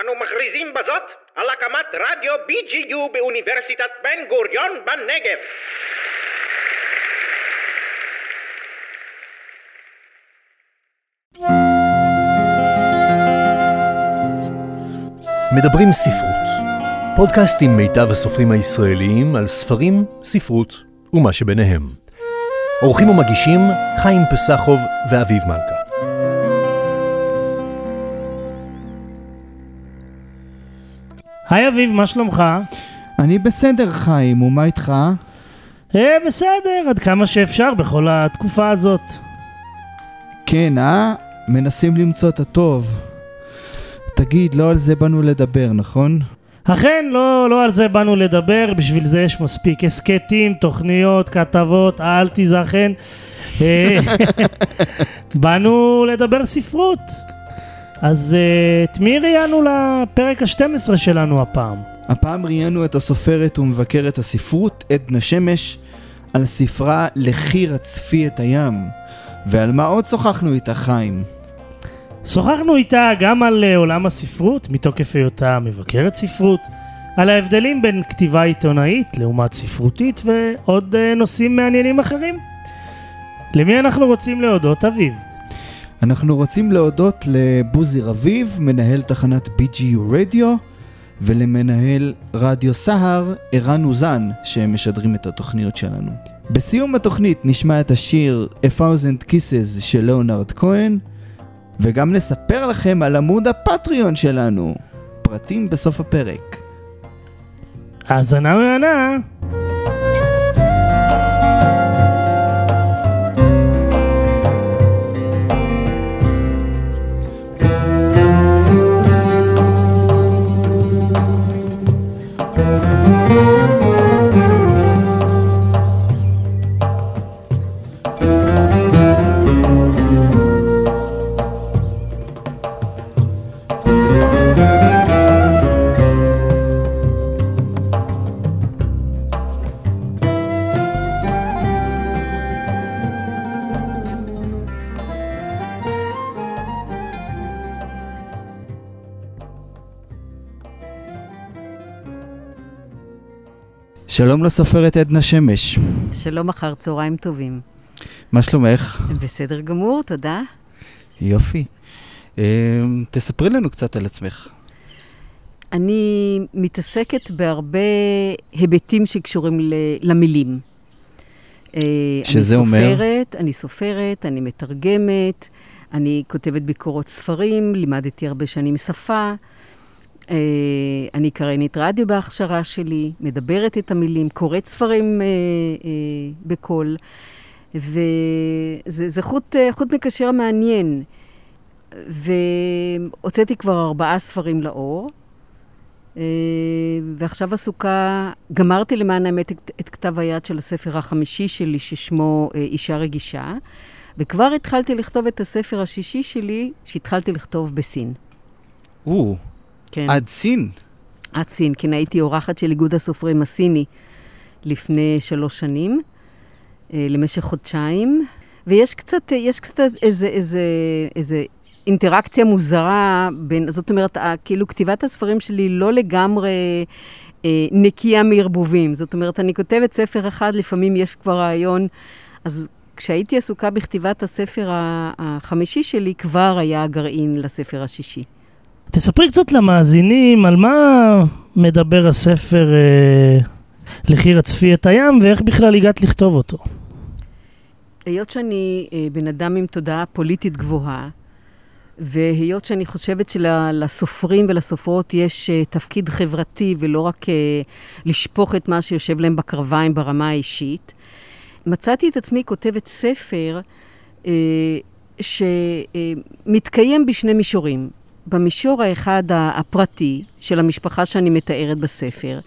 אנו מכריזים בזאת על הקמת רדיו BGU באוניברסיטת בן גוריון בנגב. מדברים ספרות, פודקאסט עם מיטב הסופרים הישראליים על ספרים, ספרות ומה שביניהם. עורכים ומגישים חיים פסחוב ואביב מלכה. היי אביב, מה שלומך? אני בסדר, חיים, ומה איתך? אה, בסדר, עד כמה שאפשר בכל התקופה הזאת. כן, אה? מנסים למצוא את הטוב. תגיד, לא על זה באנו לדבר, נכון? אכן, לא, לא על זה באנו לדבר, בשביל זה יש מספיק הסכתים, תוכניות, כתבות, אל תיזכן. אה, באנו לדבר ספרות. אז אה, את מי ראיינו לפרק ה-12 שלנו הפעם? הפעם ראיינו את הסופרת ומבקרת הספרות, עדנה שמש, על ספרה "לכי רצפי את הים". ועל מה עוד שוחחנו איתה, חיים? שוחחנו איתה גם על אה, עולם הספרות, מתוקף היותה מבקרת ספרות, על ההבדלים בין כתיבה עיתונאית לעומת ספרותית ועוד אה, נושאים מעניינים אחרים. למי אנחנו רוצים להודות, אביב? אנחנו רוצים להודות לבוזי רביב, מנהל תחנת BGU רדיו, ולמנהל רדיו סהר, ערן אוזן, שהם משדרים את התוכניות שלנו. בסיום התוכנית נשמע את השיר A Thousand Kisses של ליאונרד כהן, וגם נספר לכם על עמוד הפטריון שלנו. פרטים בסוף הפרק. האזנה מהנה. שלום לסופרת עדנה שמש. שלום אחר צהריים טובים. מה שלומך? בסדר גמור, תודה. יופי. אה, תספרי לנו קצת על עצמך. אני מתעסקת בהרבה היבטים שקשורים למילים. אה, שזה אני אומר? סופרת, אני סופרת, אני מתרגמת, אני כותבת ביקורות ספרים, לימדתי הרבה שנים שפה. אה, אני קריינית רדיו בהכשרה שלי, מדברת את המילים, קוראת ספרים אה, אה, בקול, וזה זה חוט, חוט מקשר מעניין. והוצאתי כבר ארבעה ספרים לאור, ועכשיו עסוקה, גמרתי למען האמת את, את כתב היד של הספר החמישי שלי, ששמו אישה רגישה, וכבר התחלתי לכתוב את הספר השישי שלי, שהתחלתי לכתוב בסין. או, כן. עד סין. עד סין, כן, הייתי אורחת של איגוד הסופרים הסיני לפני שלוש שנים, אה, למשך חודשיים, ויש קצת, אה, יש קצת איזה, איזה, איזה אינטראקציה מוזרה בין, זאת אומרת, כאילו כתיבת הספרים שלי לא לגמרי אה, נקייה מערבובים. זאת אומרת, אני כותבת ספר אחד, לפעמים יש כבר רעיון, אז כשהייתי עסוקה בכתיבת הספר החמישי שלי, כבר היה הגרעין לספר השישי. תספרי קצת למאזינים על מה מדבר הספר אה, לכי רצפי את הים ואיך בכלל הגעת לכתוב אותו. היות שאני אה, בן אדם עם תודעה פוליטית גבוהה, והיות שאני חושבת שלסופרים ולסופרות יש אה, תפקיד חברתי ולא רק אה, לשפוך את מה שיושב להם בקרביים ברמה האישית, מצאתי את עצמי כותבת ספר אה, שמתקיים בשני מישורים. במישור האחד הפרטי של המשפחה שאני מתארת בספר,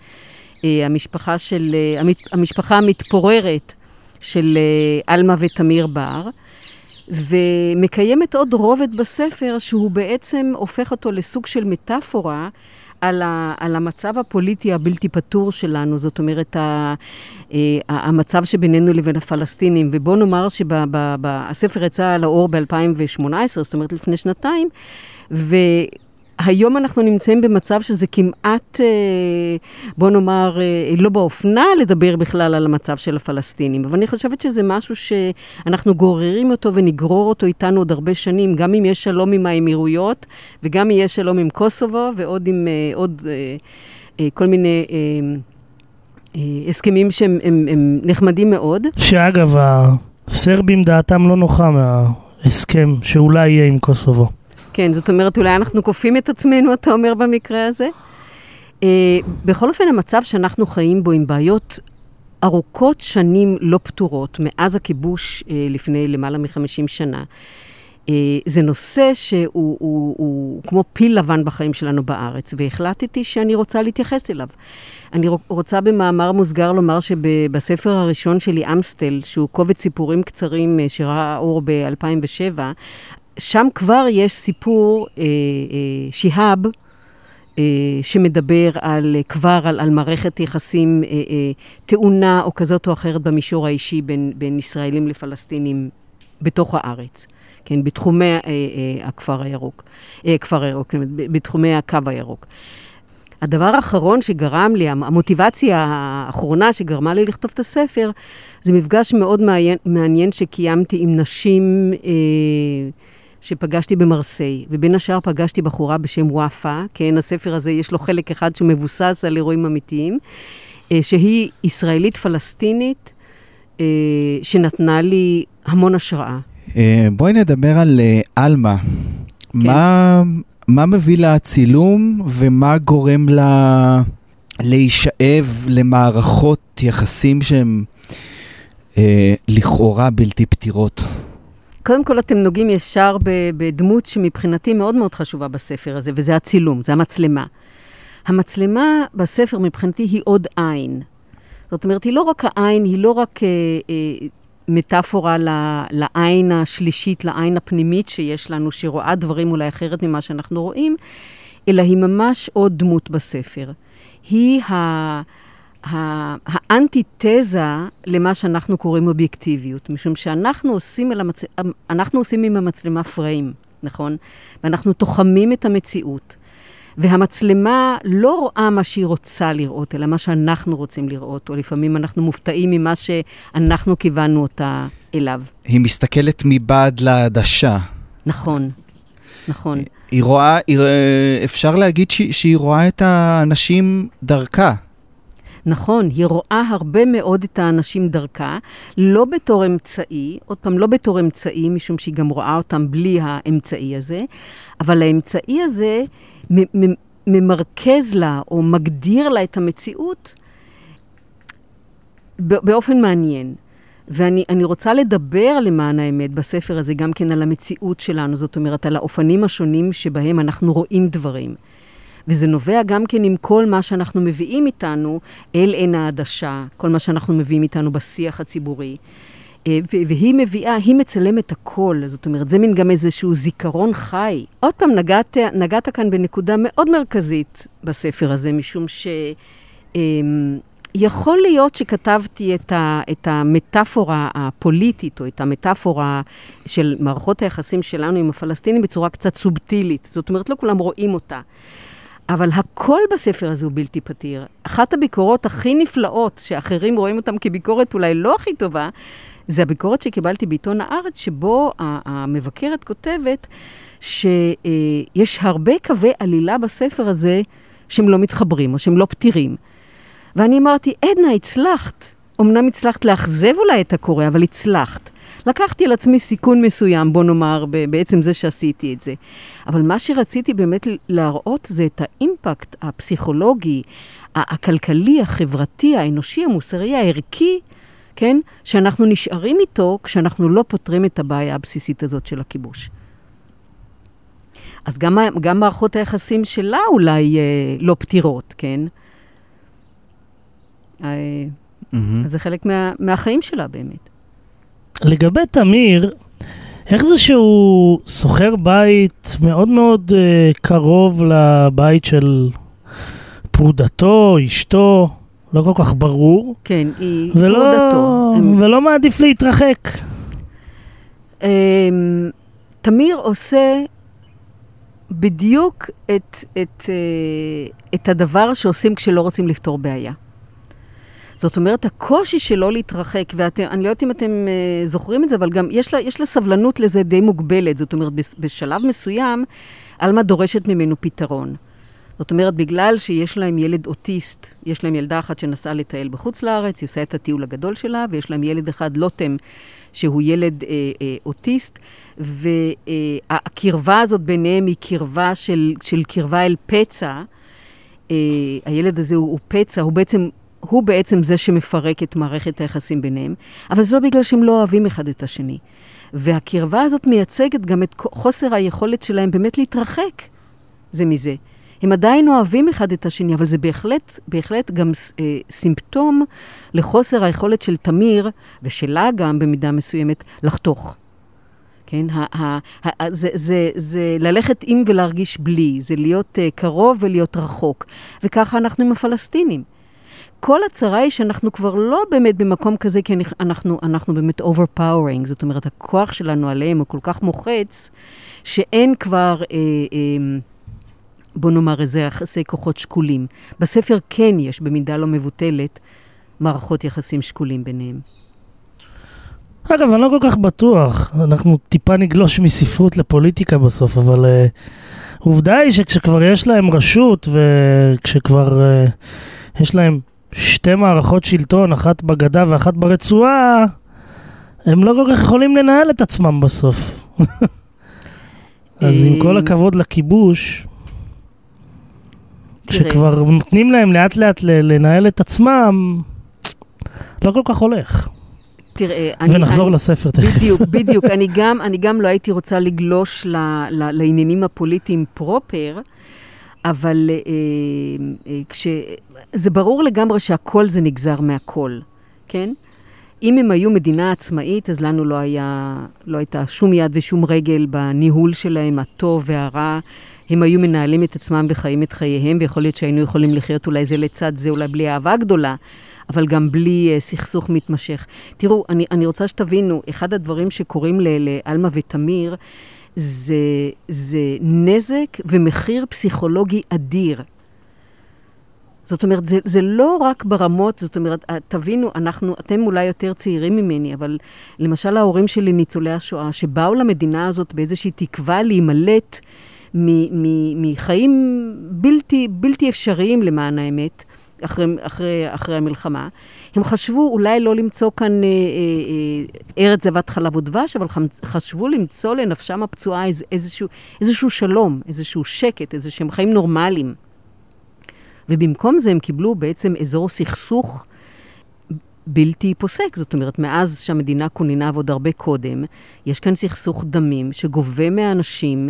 אה, המשפחה, של, אה, המשפחה המתפוררת של אה, עלמה ותמיר בר, ומקיימת עוד רובד בספר שהוא בעצם הופך אותו לסוג של מטאפורה על, ה, על המצב הפוליטי הבלתי פתור שלנו, זאת אומרת, ה, אה, המצב שבינינו לבין הפלסטינים. ובוא נאמר שהספר יצא לאור ב-2018, זאת אומרת לפני שנתיים, ו... היום אנחנו נמצאים במצב שזה כמעט, אה, בוא נאמר, אה, לא באופנה לדבר בכלל על המצב של הפלסטינים, אבל אני חושבת שזה משהו שאנחנו גוררים אותו ונגרור אותו איתנו עוד הרבה שנים, גם אם יש שלום עם האמירויות, וגם אם יש שלום עם קוסובו, ועוד עם עוד כל מיני... הסכמים שהם הם, הם נחמדים מאוד. שאגב, הסרבים דעתם לא נוחה מההסכם שאולי יהיה עם קוסובו. כן, זאת אומרת, אולי אנחנו כופים את עצמנו, אתה אומר, במקרה הזה? Uh, בכל אופן, המצב שאנחנו חיים בו עם בעיות ארוכות שנים לא פתורות, מאז הכיבוש uh, לפני למעלה מ-50 שנה, uh, זה נושא שהוא הוא, הוא, הוא כמו פיל לבן בחיים שלנו בארץ, והחלטתי שאני רוצה להתייחס אליו. אני רוצה במאמר מוסגר לומר שבספר הראשון שלי, אמסטל, שהוא קובץ סיפורים קצרים שראה אור ב-2007, שם כבר יש סיפור, אה, אה, שיהאב, אה, שמדבר על, אה, כבר על, על מערכת יחסים אה, אה, טעונה או כזאת או אחרת במישור האישי בין, בין ישראלים לפלסטינים בתוך הארץ, כן, בתחומי אה, אה, הכפר הירוק, אה, כפר הירוק, בתחומי הקו הירוק. הדבר האחרון שגרם לי, המוטיבציה האחרונה שגרמה לי לכתוב את הספר, זה מפגש מאוד מעניין, מעניין שקיימתי עם נשים אה, שפגשתי במרסיי, ובין השאר פגשתי בחורה בשם וואפה, כן, הספר הזה יש לו חלק אחד שמבוסס על אירועים אמיתיים, אה, שהיא ישראלית פלסטינית, אה, שנתנה לי המון השראה. אה, בואי נדבר על עלמה. כן. מה, מה מביא לצילום ומה גורם לה להישאב למערכות יחסים שהן אה, לכאורה בלתי פתירות? קודם כל, אתם נוגעים ישר בדמות שמבחינתי מאוד מאוד חשובה בספר הזה, וזה הצילום, זה המצלמה. המצלמה בספר מבחינתי היא עוד עין. זאת אומרת, היא לא רק העין, היא לא רק אה, אה, מטאפורה לעין השלישית, לעין הפנימית שיש לנו, שרואה דברים אולי אחרת ממה שאנחנו רואים, אלא היא ממש עוד דמות בספר. היא ה... האנטיתזה למה שאנחנו קוראים אובייקטיביות, משום שאנחנו עושים, המצ... אנחנו עושים עם המצלמה פריים, נכון? ואנחנו תוחמים את המציאות. והמצלמה לא רואה מה שהיא רוצה לראות, אלא מה שאנחנו רוצים לראות, או לפעמים אנחנו מופתעים ממה שאנחנו כיוונו אותה אליו. היא מסתכלת מבעד לעדשה. נכון, נכון. היא רואה, היא, אפשר להגיד שהיא, שהיא רואה את האנשים דרכה. נכון, היא רואה הרבה מאוד את האנשים דרכה, לא בתור אמצעי, עוד פעם, לא בתור אמצעי, משום שהיא גם רואה אותם בלי האמצעי הזה, אבל האמצעי הזה ממרכז לה או מגדיר לה את המציאות באופן מעניין. ואני רוצה לדבר למען האמת בספר הזה גם כן על המציאות שלנו, זאת אומרת, על האופנים השונים שבהם אנחנו רואים דברים. וזה נובע גם כן עם כל מה שאנחנו מביאים איתנו אל עין העדשה, כל מה שאנחנו מביאים איתנו בשיח הציבורי. אה, והיא מביאה, היא מצלמת הכל, זאת אומרת, זה מין גם איזשהו זיכרון חי. עוד פעם, נגעת, נגעת כאן בנקודה מאוד מרכזית בספר הזה, משום ש... אמ, להיות שכתבתי את, ה, את המטאפורה הפוליטית, או את המטאפורה של מערכות היחסים שלנו עם הפלסטינים בצורה קצת סובטילית. זאת אומרת, לא כולם רואים אותה. אבל הכל בספר הזה הוא בלתי פתיר. אחת הביקורות הכי נפלאות, שאחרים רואים אותן כביקורת אולי לא הכי טובה, זה הביקורת שקיבלתי בעיתון הארץ, שבו המבקרת כותבת שיש הרבה קווי עלילה בספר הזה שהם לא מתחברים או שהם לא פתירים. ואני אמרתי, עדנה, הצלחת. אמנם הצלחת לאכזב אולי את הקורא, אבל הצלחת. לקחתי על עצמי סיכון מסוים, בוא נאמר, בעצם זה שעשיתי את זה. אבל מה שרציתי באמת להראות זה את האימפקט הפסיכולוגי, הכלכלי, החברתי, האנושי, המוסרי, הערכי, כן? שאנחנו נשארים איתו כשאנחנו לא פותרים את הבעיה הבסיסית הזאת של הכיבוש. אז גם, גם מערכות היחסים שלה אולי אה, לא פתירות, כן? אה, mm-hmm. אז זה חלק מה, מהחיים שלה באמת. לגבי תמיר, איך זה שהוא שוכר בית מאוד מאוד uh, קרוב לבית של פרודתו, אשתו, לא כל כך ברור. כן, היא ולא, פרודתו. ולא מעדיף להתרחק. Um, תמיר עושה בדיוק את, את, אה, את הדבר שעושים כשלא רוצים לפתור בעיה. זאת אומרת, הקושי שלו להתרחק, ואני לא יודעת אם אתם uh, זוכרים את זה, אבל גם יש לה, יש לה סבלנות לזה די מוגבלת. זאת אומרת, בשלב מסוים, עלמה דורשת ממנו פתרון. זאת אומרת, בגלל שיש להם ילד אוטיסט, יש להם ילדה אחת שנסעה לטייל בחוץ לארץ, היא עושה את הטיול הגדול שלה, ויש להם ילד אחד, לוטם, שהוא ילד אה, אה, אוטיסט, והקרבה הזאת ביניהם היא קרבה של, של קרבה אל פצע. אה, הילד הזה הוא, הוא פצע, הוא בעצם הוא בעצם זה שמפרק את מערכת היחסים ביניהם, אבל זה לא בגלל שהם לא אוהבים אחד את השני. והקרבה הזאת מייצגת גם את חוסר היכולת שלהם באמת להתרחק זה מזה. הם עדיין אוהבים אחד את השני, אבל זה בהחלט, בהחלט גם אה, סימפטום לחוסר היכולת של תמיר, ושלה גם במידה מסוימת, לחתוך. כן? ה- ה- ה- זה, זה, זה ללכת עם ולהרגיש בלי, זה להיות uh, קרוב ולהיות רחוק. וככה אנחנו עם הפלסטינים. כל הצרה היא שאנחנו כבר לא באמת במקום כזה, כי אנחנו, אנחנו באמת overpowering, זאת אומרת, הכוח שלנו עליהם הוא כל כך מוחץ, שאין כבר, אה, אה, בוא נאמר, איזה יחסי כוחות שקולים. בספר כן יש, במידה לא מבוטלת, מערכות יחסים שקולים ביניהם. אגב, אני לא כל כך בטוח, אנחנו טיפה נגלוש מספרות לפוליטיקה בסוף, אבל uh, עובדה היא שכשכבר יש להם רשות וכשכבר uh, יש להם שתי מערכות שלטון, אחת בגדה ואחת ברצועה, הם לא כל כך יכולים לנהל את עצמם בסוף. אז עם כל אה, הכבוד לכיבוש, כשכבר נותנים להם לאט לאט לנהל את עצמם, לא כל כך הולך. תראה, אני... ונחזור אני, לספר תכף. בדיוק, בדיוק. אני גם, אני גם לא הייתי רוצה לגלוש ל, ל, לעניינים הפוליטיים פרופר, אבל אה, אה, כש... זה ברור לגמרי שהכל זה נגזר מהכל, כן? אם הם היו מדינה עצמאית, אז לנו לא, היה, לא הייתה שום יד ושום רגל בניהול שלהם, הטוב והרע. הם היו מנהלים את עצמם וחיים את חייהם, ויכול להיות שהיינו יכולים לחיות אולי זה לצד זה, אולי בלי אהבה גדולה, אבל גם בלי uh, סכסוך מתמשך. תראו, אני, אני רוצה שתבינו, אחד הדברים שקורים לעלמה ותמיר, זה, זה נזק ומחיר פסיכולוגי אדיר. זאת אומרת, זה, זה לא רק ברמות, זאת אומרת, אה, תבינו, אנחנו, אתם אולי יותר צעירים ממני, אבל למשל ההורים שלי ניצולי השואה, שבאו למדינה הזאת באיזושהי תקווה להימלט מחיים בלתי, בלתי אפשריים למען האמת, אחרי, אחרי, אחרי המלחמה. הם חשבו אולי לא למצוא כאן אה, אה, אה, ארץ זבת חלב ודבש, אבל חשבו למצוא לנפשם הפצועה איז, איזשהו, איזשהו שלום, איזשהו שקט, איזה שהם חיים נורמליים. ובמקום זה הם קיבלו בעצם אזור סכסוך בלתי פוסק. זאת אומרת, מאז שהמדינה כוננה ועוד הרבה קודם, יש כאן סכסוך דמים שגובה מהאנשים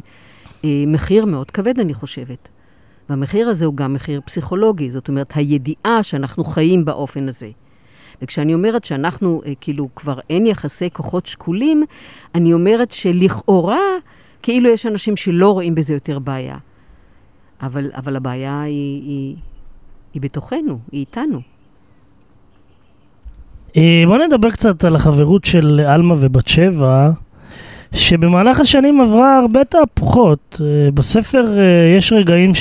אה, מחיר מאוד כבד, אני חושבת. והמחיר הזה הוא גם מחיר פסיכולוגי, זאת אומרת, הידיעה שאנחנו חיים באופן הזה. וכשאני אומרת שאנחנו, אה, כאילו, כבר אין יחסי כוחות שקולים, אני אומרת שלכאורה, כאילו יש אנשים שלא רואים בזה יותר בעיה. אבל, אבל הבעיה היא, היא, היא בתוכנו, היא איתנו. אה, בוא נדבר קצת על החברות של עלמה ובת שבע, שבמהלך השנים עברה הרבה תהפוכות. אה, בספר אה, יש רגעים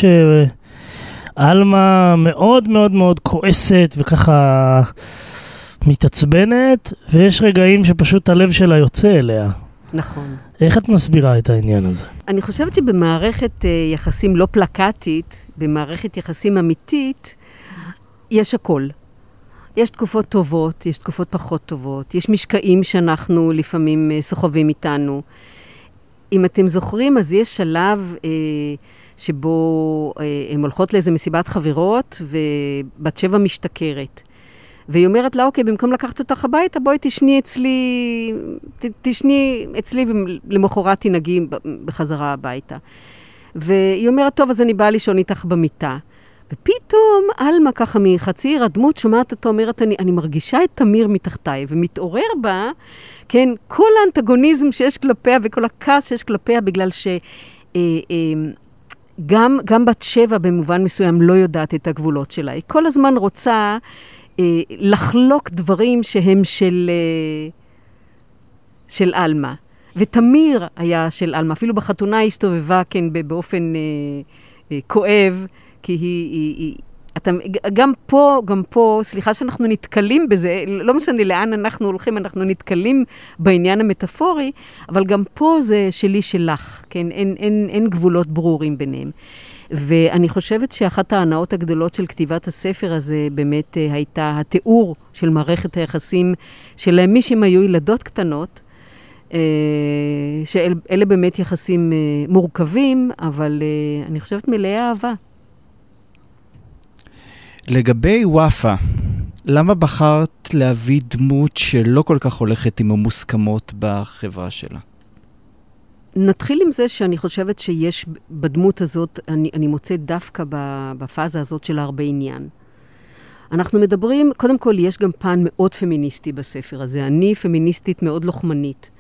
שעלמה מאוד מאוד מאוד כועסת וככה מתעצבנת, ויש רגעים שפשוט הלב שלה יוצא אליה. נכון. איך את מסבירה את העניין הזה? אני חושבת שבמערכת uh, יחסים לא פלקטית, במערכת יחסים אמיתית, יש הכל. יש תקופות טובות, יש תקופות פחות טובות, יש משקעים שאנחנו לפעמים uh, סוחבים איתנו. אם אתם זוכרים, אז יש שלב uh, שבו uh, הן הולכות לאיזה מסיבת חברות, ובת שבע משתכרת. והיא אומרת לה, אוקיי, במקום לקחת אותך הביתה, בואי תשני אצלי, ת, תשני אצלי ולמחרת תנהגי בחזרה הביתה. והיא אומרת, טוב, אז אני באה לישון איתך במיטה. ופתאום עלמה ככה מחצי עיר הדמות שומעת אותו, אומרת, אני, אני מרגישה את תמיר מתחתיי, ומתעורר בה, כן, כל האנטגוניזם שיש כלפיה וכל הכעס שיש כלפיה, בגלל ש... אה, אה, בת שבע במובן מסוים לא יודעת את הגבולות שלה. היא כל הזמן רוצה אה, לחלוק דברים שהם של, אה, של עלמה. ותמיר היה של עלמה, אפילו בחתונה היא הסתובבה, כן, באופן אה, אה, כואב, כי היא, היא, היא, אתה, גם פה, גם פה, סליחה שאנחנו נתקלים בזה, לא משנה לאן אנחנו הולכים, אנחנו נתקלים בעניין המטאפורי, אבל גם פה זה שלי שלך, כן? אין, אין, אין גבולות ברורים ביניהם. ואני חושבת שאחת ההנאות הגדולות של כתיבת הספר הזה באמת אה, הייתה התיאור של מערכת היחסים שלהם, מי שהם היו ילדות קטנות, אה, שאלה באמת יחסים אה, מורכבים, אבל אני חושבת מלאי אהבה. לגבי וופא, למה בחרת להביא דמות שלא כל כך הולכת עם המוסכמות בחברה שלה? נתחיל עם זה שאני חושבת שיש בדמות הזאת, אני, אני מוצאת דווקא בפאזה הזאת של הרבה עניין. אנחנו מדברים, קודם כל יש גם פן מאוד פמיניסטי בספר הזה. אני פמיניסטית מאוד לוחמנית.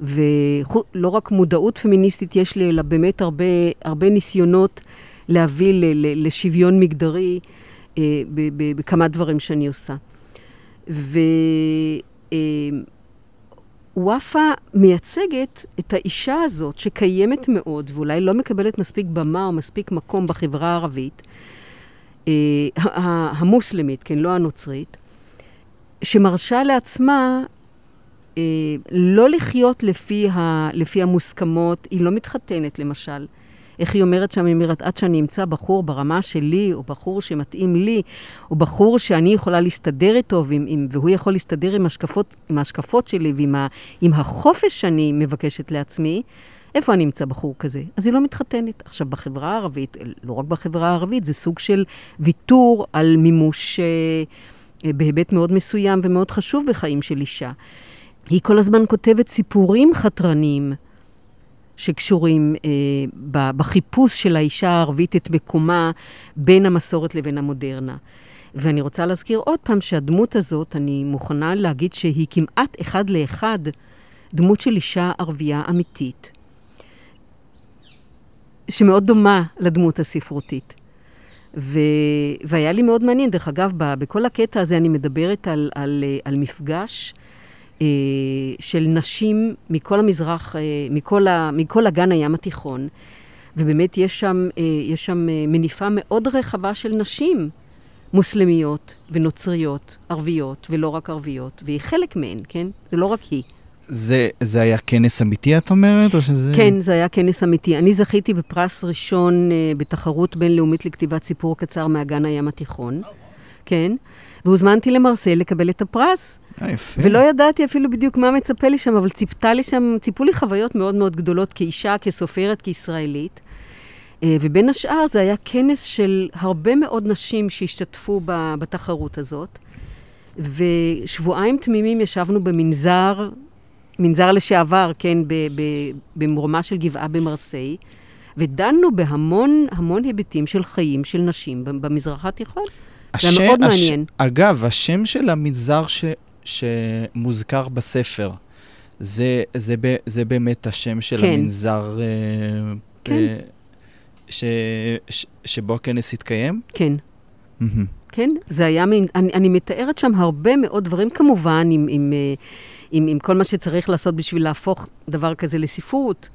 ולא רק מודעות פמיניסטית יש לי, אלא באמת הרבה, הרבה ניסיונות להביא ל, ל, לשוויון מגדרי בכמה דברים שאני עושה. אה, וופא מייצגת את האישה הזאת שקיימת מאוד ואולי לא מקבלת מספיק במה או מספיק מקום בחברה הערבית, אה, המוסלמית, כן, לא הנוצרית, שמרשה לעצמה אה, לא לחיות לפי, ה, לפי המוסכמות, היא לא מתחתנת למשל. איך היא אומרת שם, היא אומרת, עד שאני אמצא בחור ברמה שלי, או בחור שמתאים לי, או בחור שאני יכולה להסתדר איתו, ועם, עם, והוא יכול להסתדר עם השקפות, עם ההשקפות שלי ועם ה, עם החופש שאני מבקשת לעצמי, איפה אני אמצא בחור כזה? אז היא לא מתחתנת. עכשיו, בחברה הערבית, לא רק בחברה הערבית, זה סוג של ויתור על מימוש אה, אה, בהיבט מאוד מסוים ומאוד חשוב בחיים של אישה. היא כל הזמן כותבת סיפורים חתרניים. שקשורים אה, בחיפוש של האישה הערבית את מקומה בין המסורת לבין המודרנה. ואני רוצה להזכיר עוד פעם שהדמות הזאת, אני מוכנה להגיד שהיא כמעט אחד לאחד דמות של אישה ערבייה אמיתית, שמאוד דומה לדמות הספרותית. ו... והיה לי מאוד מעניין, דרך אגב, בכל הקטע הזה אני מדברת על, על, על מפגש אה, של נשים מכל המזרח, אה, מכל, ה, מכל אגן הים התיכון, ובאמת יש שם, אה, יש שם מניפה מאוד רחבה של נשים מוסלמיות ונוצריות, ערביות ולא רק ערביות, והיא חלק מהן, כן? זה לא רק היא. זה, זה היה כנס אמיתי, את אומרת, או שזה... כן, זה היה כנס אמיתי. אני זכיתי בפרס ראשון uh, בתחרות בינלאומית לכתיבת סיפור קצר מאגן הים התיכון, כן, והוזמנתי למרסל לקבל את הפרס. אה, יפה. ולא ידעתי אפילו בדיוק מה מצפה לי שם, אבל ציפתה לי שם, ציפו לי חוויות מאוד מאוד גדולות כאישה, כסופרת, כישראלית. אה, ובין השאר זה היה כנס של הרבה מאוד נשים שהשתתפו בתחרות הזאת. ושבועיים תמימים ישבנו במנזר, מנזר לשעבר, כן, במרומה של גבעה במרסיי, ודנו בהמון המון היבטים של חיים של נשים במזרח התיכון. זה היה מאוד הש... מעניין. אגב, השם של המנזר ש... שמוזכר בספר, זה, זה, ב, זה באמת השם של כן. המנזר אה, כן. אה, ש, ש, שבו הכנס התקיים? כן. Mm-hmm. כן, זה היה מין, אני, אני מתארת שם הרבה מאוד דברים, כמובן, עם, עם, אה, עם, עם כל מה שצריך לעשות בשביל להפוך דבר כזה לספרות,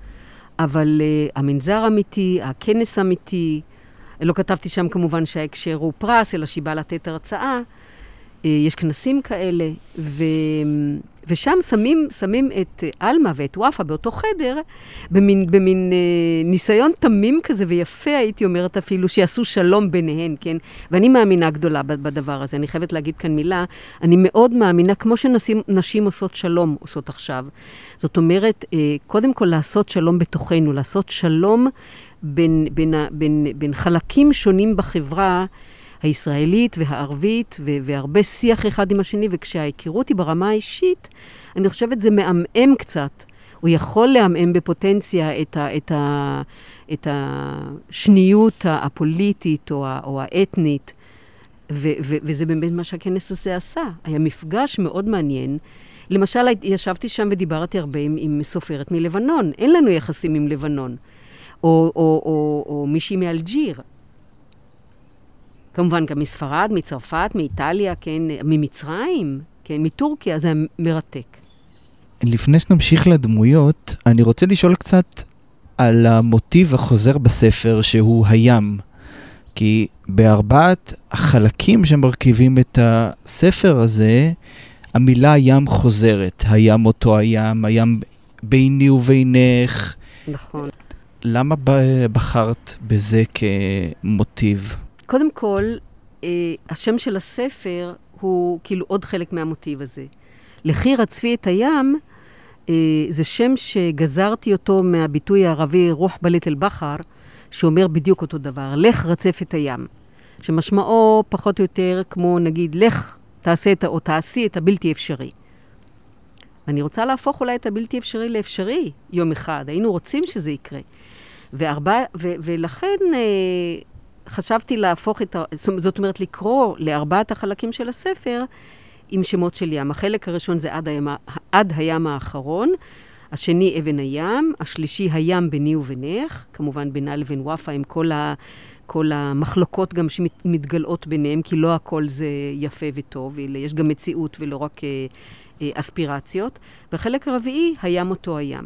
אבל uh, המנזר אמיתי, הכנס אמיתי, לא כתבתי שם כמובן שההקשר הוא פרס, אלא שהיא באה לתת הרצאה. אה, יש כנסים כאלה, ו... ושם שמים, שמים את עלמה ואת וופא באותו חדר, במין, במין אה, ניסיון תמים כזה ויפה, הייתי אומרת אפילו, שיעשו שלום ביניהן, כן? ואני מאמינה גדולה בדבר הזה. אני חייבת להגיד כאן מילה, אני מאוד מאמינה, כמו שנשים עושות שלום, עושות עכשיו. זאת אומרת, אה, קודם כל לעשות שלום בתוכנו, לעשות שלום בין, בין, בין, בין חלקים שונים בחברה. הישראלית והערבית, והרבה שיח אחד עם השני, וכשההיכרות היא ברמה האישית, אני חושבת זה מעמעם קצת. הוא יכול לעמעם בפוטנציה את, ה, את, ה, את השניות הפוליטית או, ה, או האתנית, ו, ו, וזה באמת מה שהכנס הזה עשה. היה מפגש מאוד מעניין. למשל, ישבתי שם ודיברתי הרבה עם, עם סופרת מלבנון. אין לנו יחסים עם לבנון. או, או, או, או מישהי מאלג'יר. כמובן גם מספרד, מצרפת, מאיטליה, כן, ממצרים, כן, מטורקיה, זה מרתק. לפני שנמשיך לדמויות, אני רוצה לשאול קצת על המוטיב החוזר בספר, שהוא הים. כי בארבעת החלקים שמרכיבים את הספר הזה, המילה ים חוזרת. הים אותו הים, הים ביני ובינך. נכון. למה בחרת בזה כמוטיב? קודם כל, אה, השם של הספר הוא כאילו עוד חלק מהמוטיב הזה. לכי רצפי את הים, אה, זה שם שגזרתי אותו מהביטוי הערבי רוח בלט אל בחר, שאומר בדיוק אותו דבר, לך רצף את הים. שמשמעו פחות או יותר כמו נגיד, לך תעשה את, או תעשי את הבלתי אפשרי. אני רוצה להפוך אולי את הבלתי אפשרי לאפשרי יום אחד, היינו רוצים שזה יקרה. וארבע, ו, ולכן אה, חשבתי להפוך את ה... זאת אומרת, לקרוא לארבעת החלקים של הספר עם שמות של ים. החלק הראשון זה עד הים, עד הים האחרון, השני אבן הים, השלישי הים ביני ובינך, כמובן בינה לבין וופא עם כל, ה, כל המחלוקות גם שמתגלעות ביניהם, כי לא הכל זה יפה וטוב, אלא יש גם מציאות ולא רק אה, אה, אספירציות. והחלק הרביעי, הים אותו הים.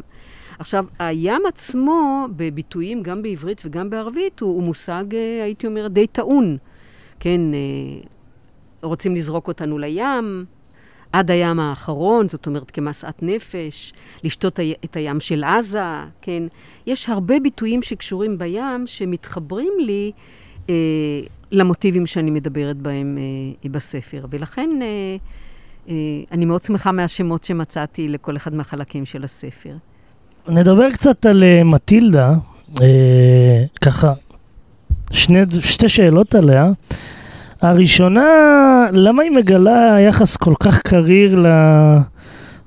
עכשיו, הים עצמו, בביטויים גם בעברית וגם בערבית, הוא, הוא מושג, אה, הייתי אומרת, די טעון. כן, אה, רוצים לזרוק אותנו לים, עד הים האחרון, זאת אומרת כמשאת נפש, לשתות את הים של עזה, כן. יש הרבה ביטויים שקשורים בים, שמתחברים לי אה, למוטיבים שאני מדברת בהם אה, בספר. ולכן אה, אה, אני מאוד שמחה מהשמות שמצאתי לכל אחד מהחלקים של הספר. נדבר קצת על אה, מטילדה, אה, ככה, שני, שתי שאלות עליה. הראשונה, למה היא מגלה יחס כל כך קריר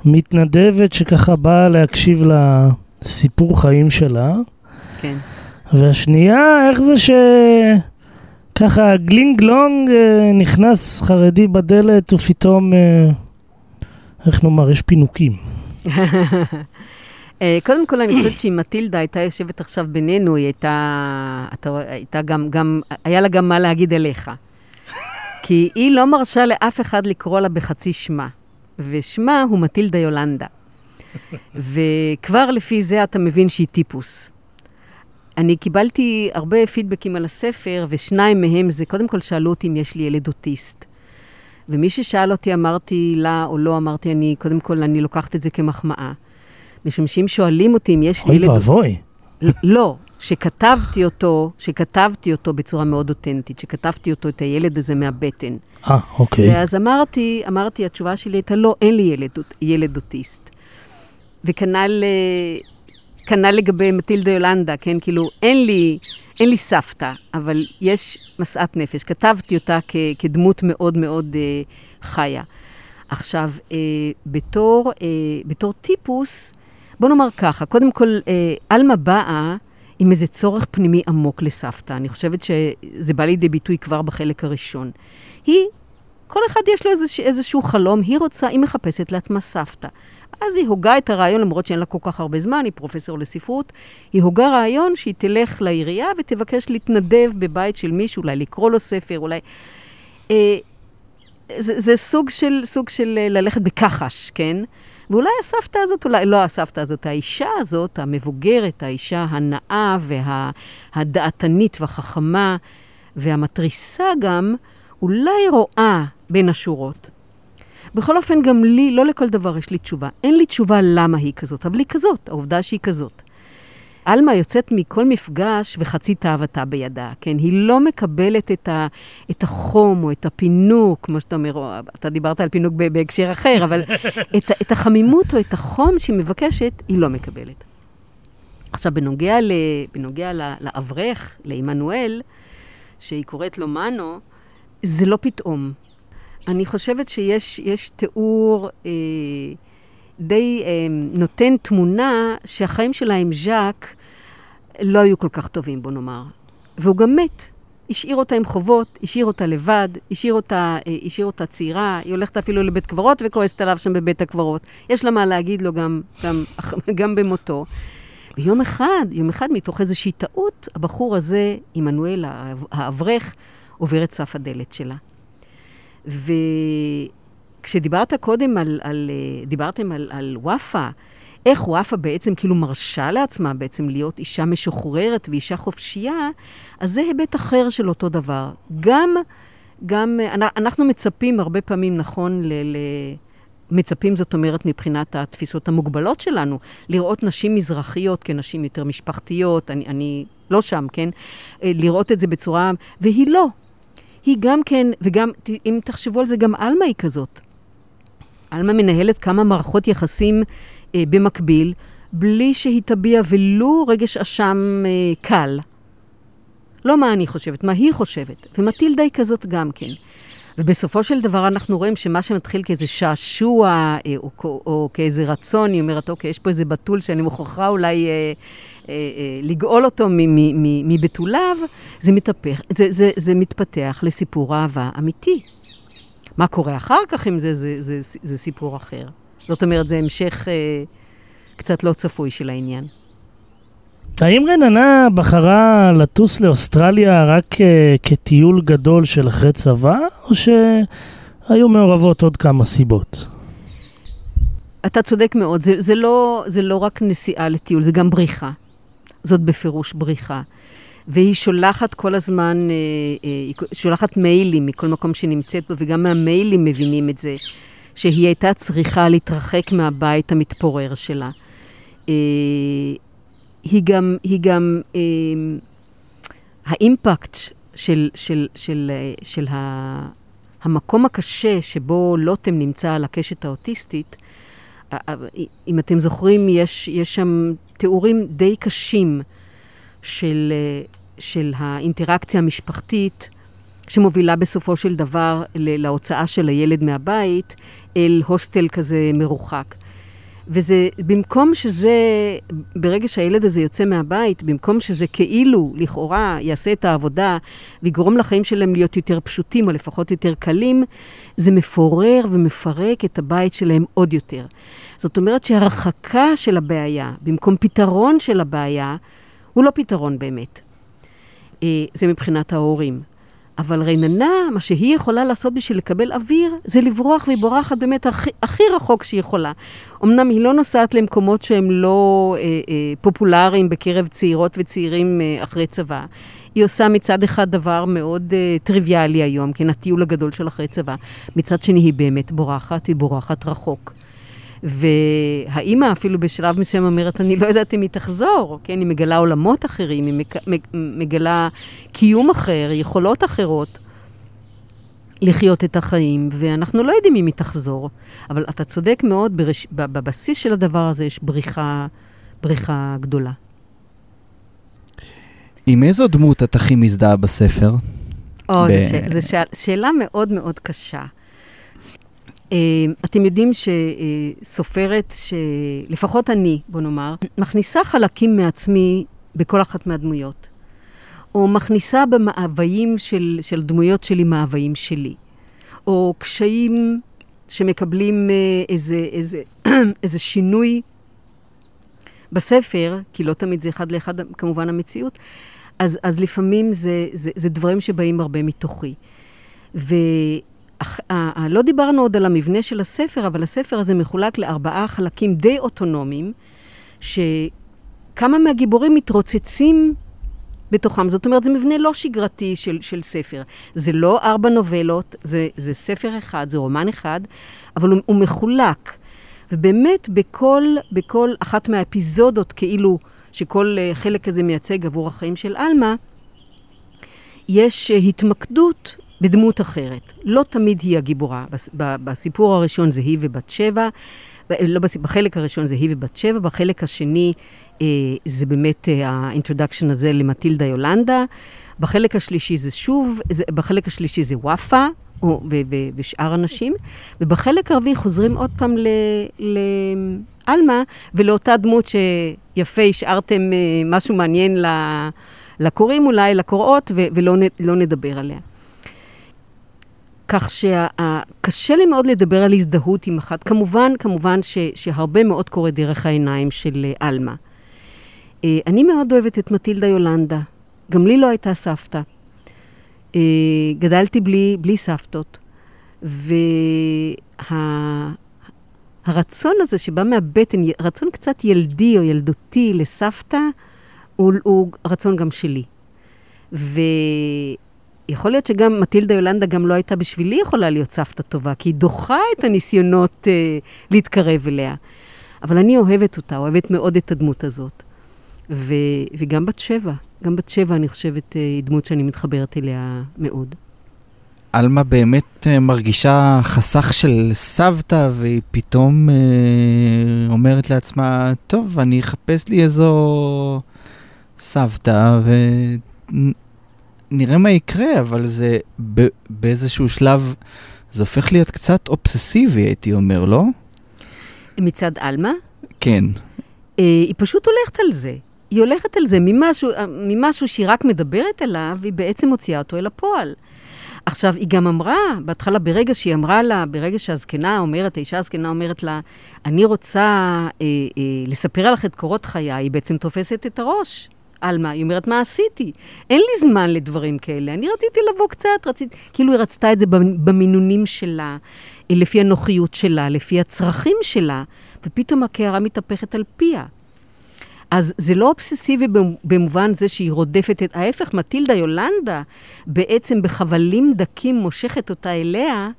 למתנדבת שככה באה להקשיב לסיפור חיים שלה? כן. והשנייה, איך זה שככה גלינג לונג אה, נכנס חרדי בדלת ופתאום, איך נאמר, יש פינוקים. אה, קודם כל, אני חושבת שאם מטילדה הייתה יושבת עכשיו בינינו, היא הייתה, אתה הייתה גם, גם, היה לה גם מה להגיד אליך. כי היא לא מרשה לאף אחד לקרוא לה בחצי שמה, ושמה הוא מטילדה יולנדה. וכבר לפי זה אתה מבין שהיא טיפוס. אני קיבלתי הרבה פידבקים על הספר, ושניים מהם זה, קודם כל שאלו אותי אם יש לי ילד אוטיסט. ומי ששאל אותי, אמרתי לה או לא, אמרתי אני, קודם כל, אני לוקחת את זה כמחמאה. משום שאם שואלים אותי אם יש לי אוי. ואבוי. לא, שכתבתי אותו, שכתבתי אותו בצורה מאוד אותנטית, שכתבתי אותו, את הילד הזה מהבטן. אה, אוקיי. ואז אמרתי, אמרתי, התשובה שלי הייתה, לא, אין לי ילד, ילד אוטיסט. וכנ"ל אה, כנ"ל לגבי מטילדה יולנדה, כן? כאילו, אין לי, אין לי סבתא, אבל יש משאת נפש. כתבתי אותה כ, כדמות מאוד מאוד אה, חיה. עכשיו, אה, בתור, אה, בתור טיפוס, בוא נאמר ככה, קודם כל, אה, עלמה באה עם איזה צורך פנימי עמוק לסבתא. אני חושבת שזה בא לידי ביטוי כבר בחלק הראשון. היא, כל אחד יש לו איזוש, איזשהו חלום, היא רוצה, היא מחפשת לעצמה סבתא. אז היא הוגה את הרעיון, למרות שאין לה כל כך הרבה זמן, היא פרופסור לספרות, היא הוגה רעיון שהיא תלך לעירייה ותבקש להתנדב בבית של מישהו, אולי לקרוא לו ספר, אולי... אה, זה, זה סוג של, סוג של אה, ללכת בכחש, כן? ואולי הסבתא הזאת, אולי לא הסבתא הזאת, האישה הזאת, המבוגרת, האישה הנאה והדעתנית והחכמה והמתריסה גם, אולי רואה בין השורות. בכל אופן, גם לי, לא לכל דבר יש לי תשובה. אין לי תשובה למה היא כזאת, אבל היא כזאת, העובדה שהיא כזאת. עלמה יוצאת מכל מפגש וחצי תאוותה בידה, כן? היא לא מקבלת את, ה, את החום או את הפינוק, כמו שאתה אומר, או, אתה דיברת על פינוק בהקשר אחר, אבל את, את החמימות או את החום שהיא מבקשת, היא לא מקבלת. עכשיו, בנוגע, ל, בנוגע ל, לאברך, לעמנואל, שהיא קוראת לו מנו, זה לא פתאום. אני חושבת שיש תיאור אה, די אה, נותן תמונה שהחיים שלה עם ז'אק לא היו כל כך טובים, בוא נאמר. והוא גם מת. השאיר אותה עם חובות, השאיר אותה לבד, השאיר אותה, אה, השאיר אותה צעירה, היא הולכת אפילו לבית קברות וכועסת עליו שם בבית הקברות. יש לה מה להגיד לו גם, גם, גם במותו. ויום אחד, יום אחד מתוך איזושהי טעות, הבחור הזה, עמנואל האברך, עובר את סף הדלת שלה. כשדיברת קודם על, על, אה, דיברתם על, על וופא, איך וופא בעצם כאילו מרשה לעצמה בעצם להיות אישה משוחררת ואישה חופשייה, אז זה היבט אחר של אותו דבר. גם, גם, אנחנו מצפים הרבה פעמים, נכון, ל... ל מצפים, זאת אומרת, מבחינת התפיסות המוגבלות שלנו, לראות נשים מזרחיות כנשים יותר משפחתיות, אני, אני לא שם, כן? אה, לראות את זה בצורה... והיא לא. היא גם כן, וגם, אם תחשבו על זה, גם עלמה היא כזאת. עלמה מנהלת כמה מערכות יחסים אה, במקביל, בלי שהיא תביע ולו רגש אשם אה, קל. לא מה אני חושבת, מה היא חושבת. ומטילדה היא כזאת גם כן. ובסופו של דבר אנחנו רואים שמה שמתחיל כאיזה שעשוע אה, או, או, או כאיזה רצון, היא אומרת, אוקיי, יש פה איזה בתול שאני מוכרחה אולי אה, אה, אה, לגאול אותו מבתוליו, זה, מתהפך, זה, זה, זה מתפתח לסיפור אהבה אמיתי. מה קורה אחר כך עם זה, זה, זה, זה, זה סיפור אחר. זאת אומרת, זה המשך אה, קצת לא צפוי של העניין. האם רננה בחרה לטוס לאוסטרליה רק uh, כטיול גדול של אחרי צבא, או שהיו מעורבות עוד כמה סיבות? אתה צודק מאוד, זה, זה, לא, זה לא רק נסיעה לטיול, זה גם בריחה. זאת בפירוש בריחה. והיא שולחת כל הזמן, אה, אה, היא שולחת מיילים מכל מקום שנמצאת בו, וגם מהמיילים מבינים את זה, שהיא הייתה צריכה להתרחק מהבית המתפורר שלה. היא גם, היא גם אה, האימפקט של, של, של, אה, של ה, המקום הקשה שבו לוטם נמצא על הקשת האוטיסטית, אה, אה, אם אתם זוכרים, יש, יש שם תיאורים די קשים של, של האינטראקציה המשפחתית, שמובילה בסופו של דבר להוצאה של הילד מהבית אל הוסטל כזה מרוחק. וזה, במקום שזה, ברגע שהילד הזה יוצא מהבית, במקום שזה כאילו, לכאורה, יעשה את העבודה ויגרום לחיים שלהם להיות יותר פשוטים, או לפחות יותר קלים, זה מפורר ומפרק את הבית שלהם עוד יותר. זאת אומרת שהרחקה של הבעיה, במקום פתרון של הבעיה, הוא לא פתרון באמת. אה, זה מבחינת ההורים. אבל רננה, מה שהיא יכולה לעשות בשביל לקבל אוויר, זה לברוח, והיא בורחת באמת הכי, הכי רחוק שהיא יכולה. אמנם היא לא נוסעת למקומות שהם לא אה, אה, פופולריים בקרב צעירות וצעירים אה, אחרי צבא. היא עושה מצד אחד דבר מאוד אה, טריוויאלי היום, כן, הטיול הגדול של אחרי צבא. מצד שני, היא באמת בורחת, היא בורחת רחוק. והאימא אפילו בשלב מסוים אומרת, אני לא יודעת אם היא תחזור, כן? היא מגלה עולמות אחרים, היא מגלה קיום אחר, יכולות אחרות. לחיות את החיים, ואנחנו לא יודעים אם היא תחזור. אבל אתה צודק מאוד, ברש... בבסיס של הדבר הזה יש בריחה, בריחה גדולה. עם איזו דמות את הכי מזדהה בספר? או, ב... זו, ש... זו ש... שאלה מאוד מאוד קשה. אה, אתם יודעים שסופרת, שלפחות אני, בוא נאמר, מכניסה חלקים מעצמי בכל אחת מהדמויות. או מכניסה במאוויים של, של דמויות שלי מאוויים שלי. או קשיים שמקבלים אה, איזה, איזה, איזה שינוי בספר, כי לא תמיד זה אחד לאחד כמובן המציאות, אז, אז לפעמים זה, זה, זה דברים שבאים הרבה מתוכי. ו... לא דיברנו עוד על המבנה של הספר, אבל הספר הזה מחולק לארבעה חלקים די אוטונומיים, שכמה מהגיבורים מתרוצצים בתוכם. זאת אומרת, זה מבנה לא שגרתי של, של ספר. זה לא ארבע נובלות, זה, זה ספר אחד, זה רומן אחד, אבל הוא, הוא מחולק. ובאמת, בכל, בכל אחת מהאפיזודות, כאילו שכל אה, חלק כזה מייצג עבור החיים של עלמה, יש אה, התמקדות בדמות אחרת. לא תמיד היא הגיבורה. בסיפור הראשון זה היא ובת שבע, לא בחלק הראשון זה היא ובת שבע, בחלק השני אה, זה באמת אה, ה introduction הזה למטילדה יולנדה. בחלק השלישי זה שוב, זה, בחלק השלישי זה וופא, או, ו, ו, ושאר הנשים, ובחלק הרביעי חוזרים עוד פעם לעלמה, ולאותה דמות שיפה השארתם אה, משהו מעניין לקוראים אולי, לקוראות, ו, ולא לא נדבר עליה. כך שקשה לי מאוד לדבר על הזדהות עם אחת. כמובן, כמובן ש, שהרבה מאוד קורה דרך העיניים של אה, עלמה. אה, אני מאוד אוהבת את מטילדה יולנדה. גם לי לא הייתה סבתא. אה, גדלתי בלי, בלי סבתות. הרצון הזה שבא מהבטן, רצון קצת ילדי או ילדותי לסבתא, הוא, הוא רצון גם שלי. ויכול להיות שגם מטילדה יולנדה גם לא הייתה בשבילי יכולה להיות סבתא טובה, כי היא דוחה את הניסיונות אה, להתקרב אליה. אבל אני אוהבת אותה, אוהבת מאוד את הדמות הזאת. ו, וגם בת שבע, גם בת שבע אני חושבת אה, היא דמות שאני מתחברת אליה מאוד. עלמה באמת אה, מרגישה חסך של סבתא, והיא פתאום אה, אומרת לעצמה, טוב, אני אחפש לי איזו סבתא, ונראה מה יקרה, אבל זה ב- באיזשהו שלב, זה הופך להיות קצת אובססיבי, הייתי אומר, לא? מצד עלמה? כן. אה, היא פשוט הולכת על זה. היא הולכת על זה ממשהו, ממשהו שהיא רק מדברת עליו, היא בעצם מוציאה אותו אל הפועל. עכשיו, היא גם אמרה, בהתחלה, ברגע שהיא אמרה לה, ברגע שהזקנה אומרת, האישה הזקנה אומרת לה, אני רוצה אה, אה, לספר לך את קורות חיי, היא בעצם תופסת את הראש. על מה? היא אומרת, מה עשיתי? אין לי זמן לדברים כאלה. אני רציתי לבוא קצת, רציתי... כאילו היא רצתה את זה במינונים שלה, לפי הנוחיות שלה, לפי הצרכים שלה, ופתאום הקערה מתהפכת על פיה. אז זה לא אובססיבי במובן זה שהיא רודפת את... ההפך, מטילדה יולנדה בעצם בחבלים דקים מושכת אותה אליה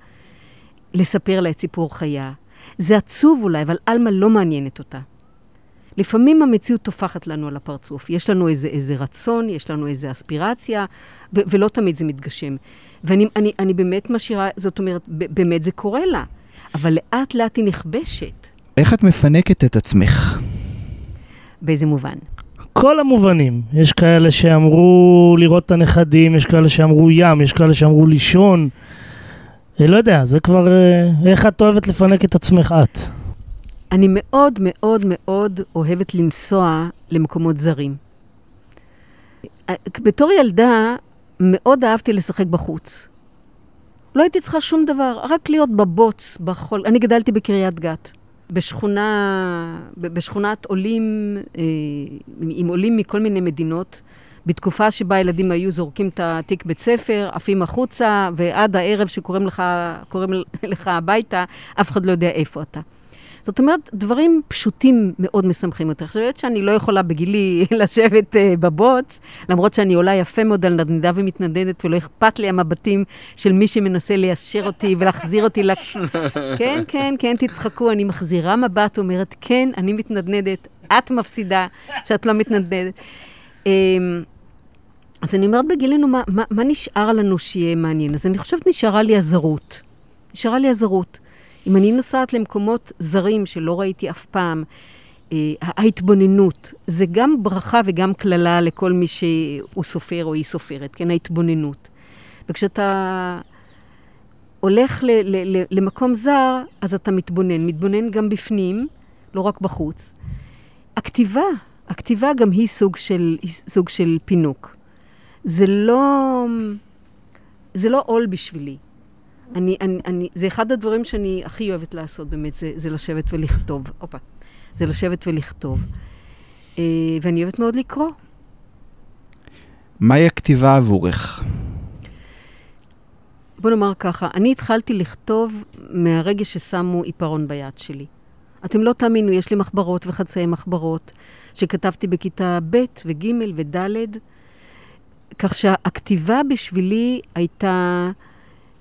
לספר לה את סיפור חייה. זה עצוב אולי, אבל עלמה לא מעניינת אותה. לפעמים המציאות טופחת לנו על הפרצוף. יש לנו איזה, איזה רצון, יש לנו איזה אספירציה, ו- ולא תמיד זה מתגשם. ואני אני, אני באמת משאירה, זאת אומרת, באמת זה קורה לה, אבל לאט לאט היא נכבשת. איך את מפנקת את עצמך? באיזה מובן? כל המובנים. יש כאלה שאמרו לראות את הנכדים, יש כאלה שאמרו ים, יש כאלה שאמרו לישון. אני לא יודע, זה כבר... אה, איך את אוהבת לפנק את עצמך את? אני מאוד מאוד מאוד אוהבת לנסוע למקומות זרים. בתור ילדה, מאוד אהבתי לשחק בחוץ. לא הייתי צריכה שום דבר, רק להיות בבוץ, בחול. אני גדלתי בקריית גת. בשכונה, בשכונת עולים, אה, עם עולים מכל מיני מדינות, בתקופה שבה הילדים היו זורקים את התיק בית ספר, עפים החוצה, ועד הערב שקוראים לך, לך הביתה, אף אחד לא יודע איפה אתה. זאת אומרת, דברים פשוטים מאוד משמחים אותי. אני חושבת שאני לא יכולה בגילי לשבת uh, בבוץ, למרות שאני עולה יפה מאוד על נדנדה ומתנדנדת, ולא אכפת לי המבטים של מי שמנסה ליישר אותי ולהחזיר אותי ל... כן, כן, כן, תצחקו, אני מחזירה מבט, אומרת, כן, אני מתנדנדת, את מפסידה שאת לא מתנדנדת. Um, אז אני אומרת בגילנו, מה, מה, מה נשאר לנו שיהיה מעניין? אז אני חושבת נשארה לי הזרות. נשארה לי הזרות. אם אני נוסעת למקומות זרים שלא ראיתי אף פעם, אה, ההתבוננות, זה גם ברכה וגם קללה לכל מי שהוא סופר או היא סופרת, כן, ההתבוננות. וכשאתה הולך ל- ל- ל- למקום זר, אז אתה מתבונן. מתבונן גם בפנים, לא רק בחוץ. הכתיבה, הכתיבה גם היא סוג של, היא סוג של פינוק. זה לא, זה לא עול בשבילי. אני, אני, אני, זה אחד הדברים שאני הכי אוהבת לעשות באמת, זה, זה לשבת ולכתוב. הופה. זה לשבת ולכתוב. אה, ואני אוהבת מאוד לקרוא. מהי הכתיבה עבורך? בוא נאמר ככה, אני התחלתי לכתוב מהרגע ששמו עיפרון ביד שלי. אתם לא תאמינו, יש לי מחברות וחצאי מחברות שכתבתי בכיתה ב' וג' וד', כך שהכתיבה בשבילי הייתה...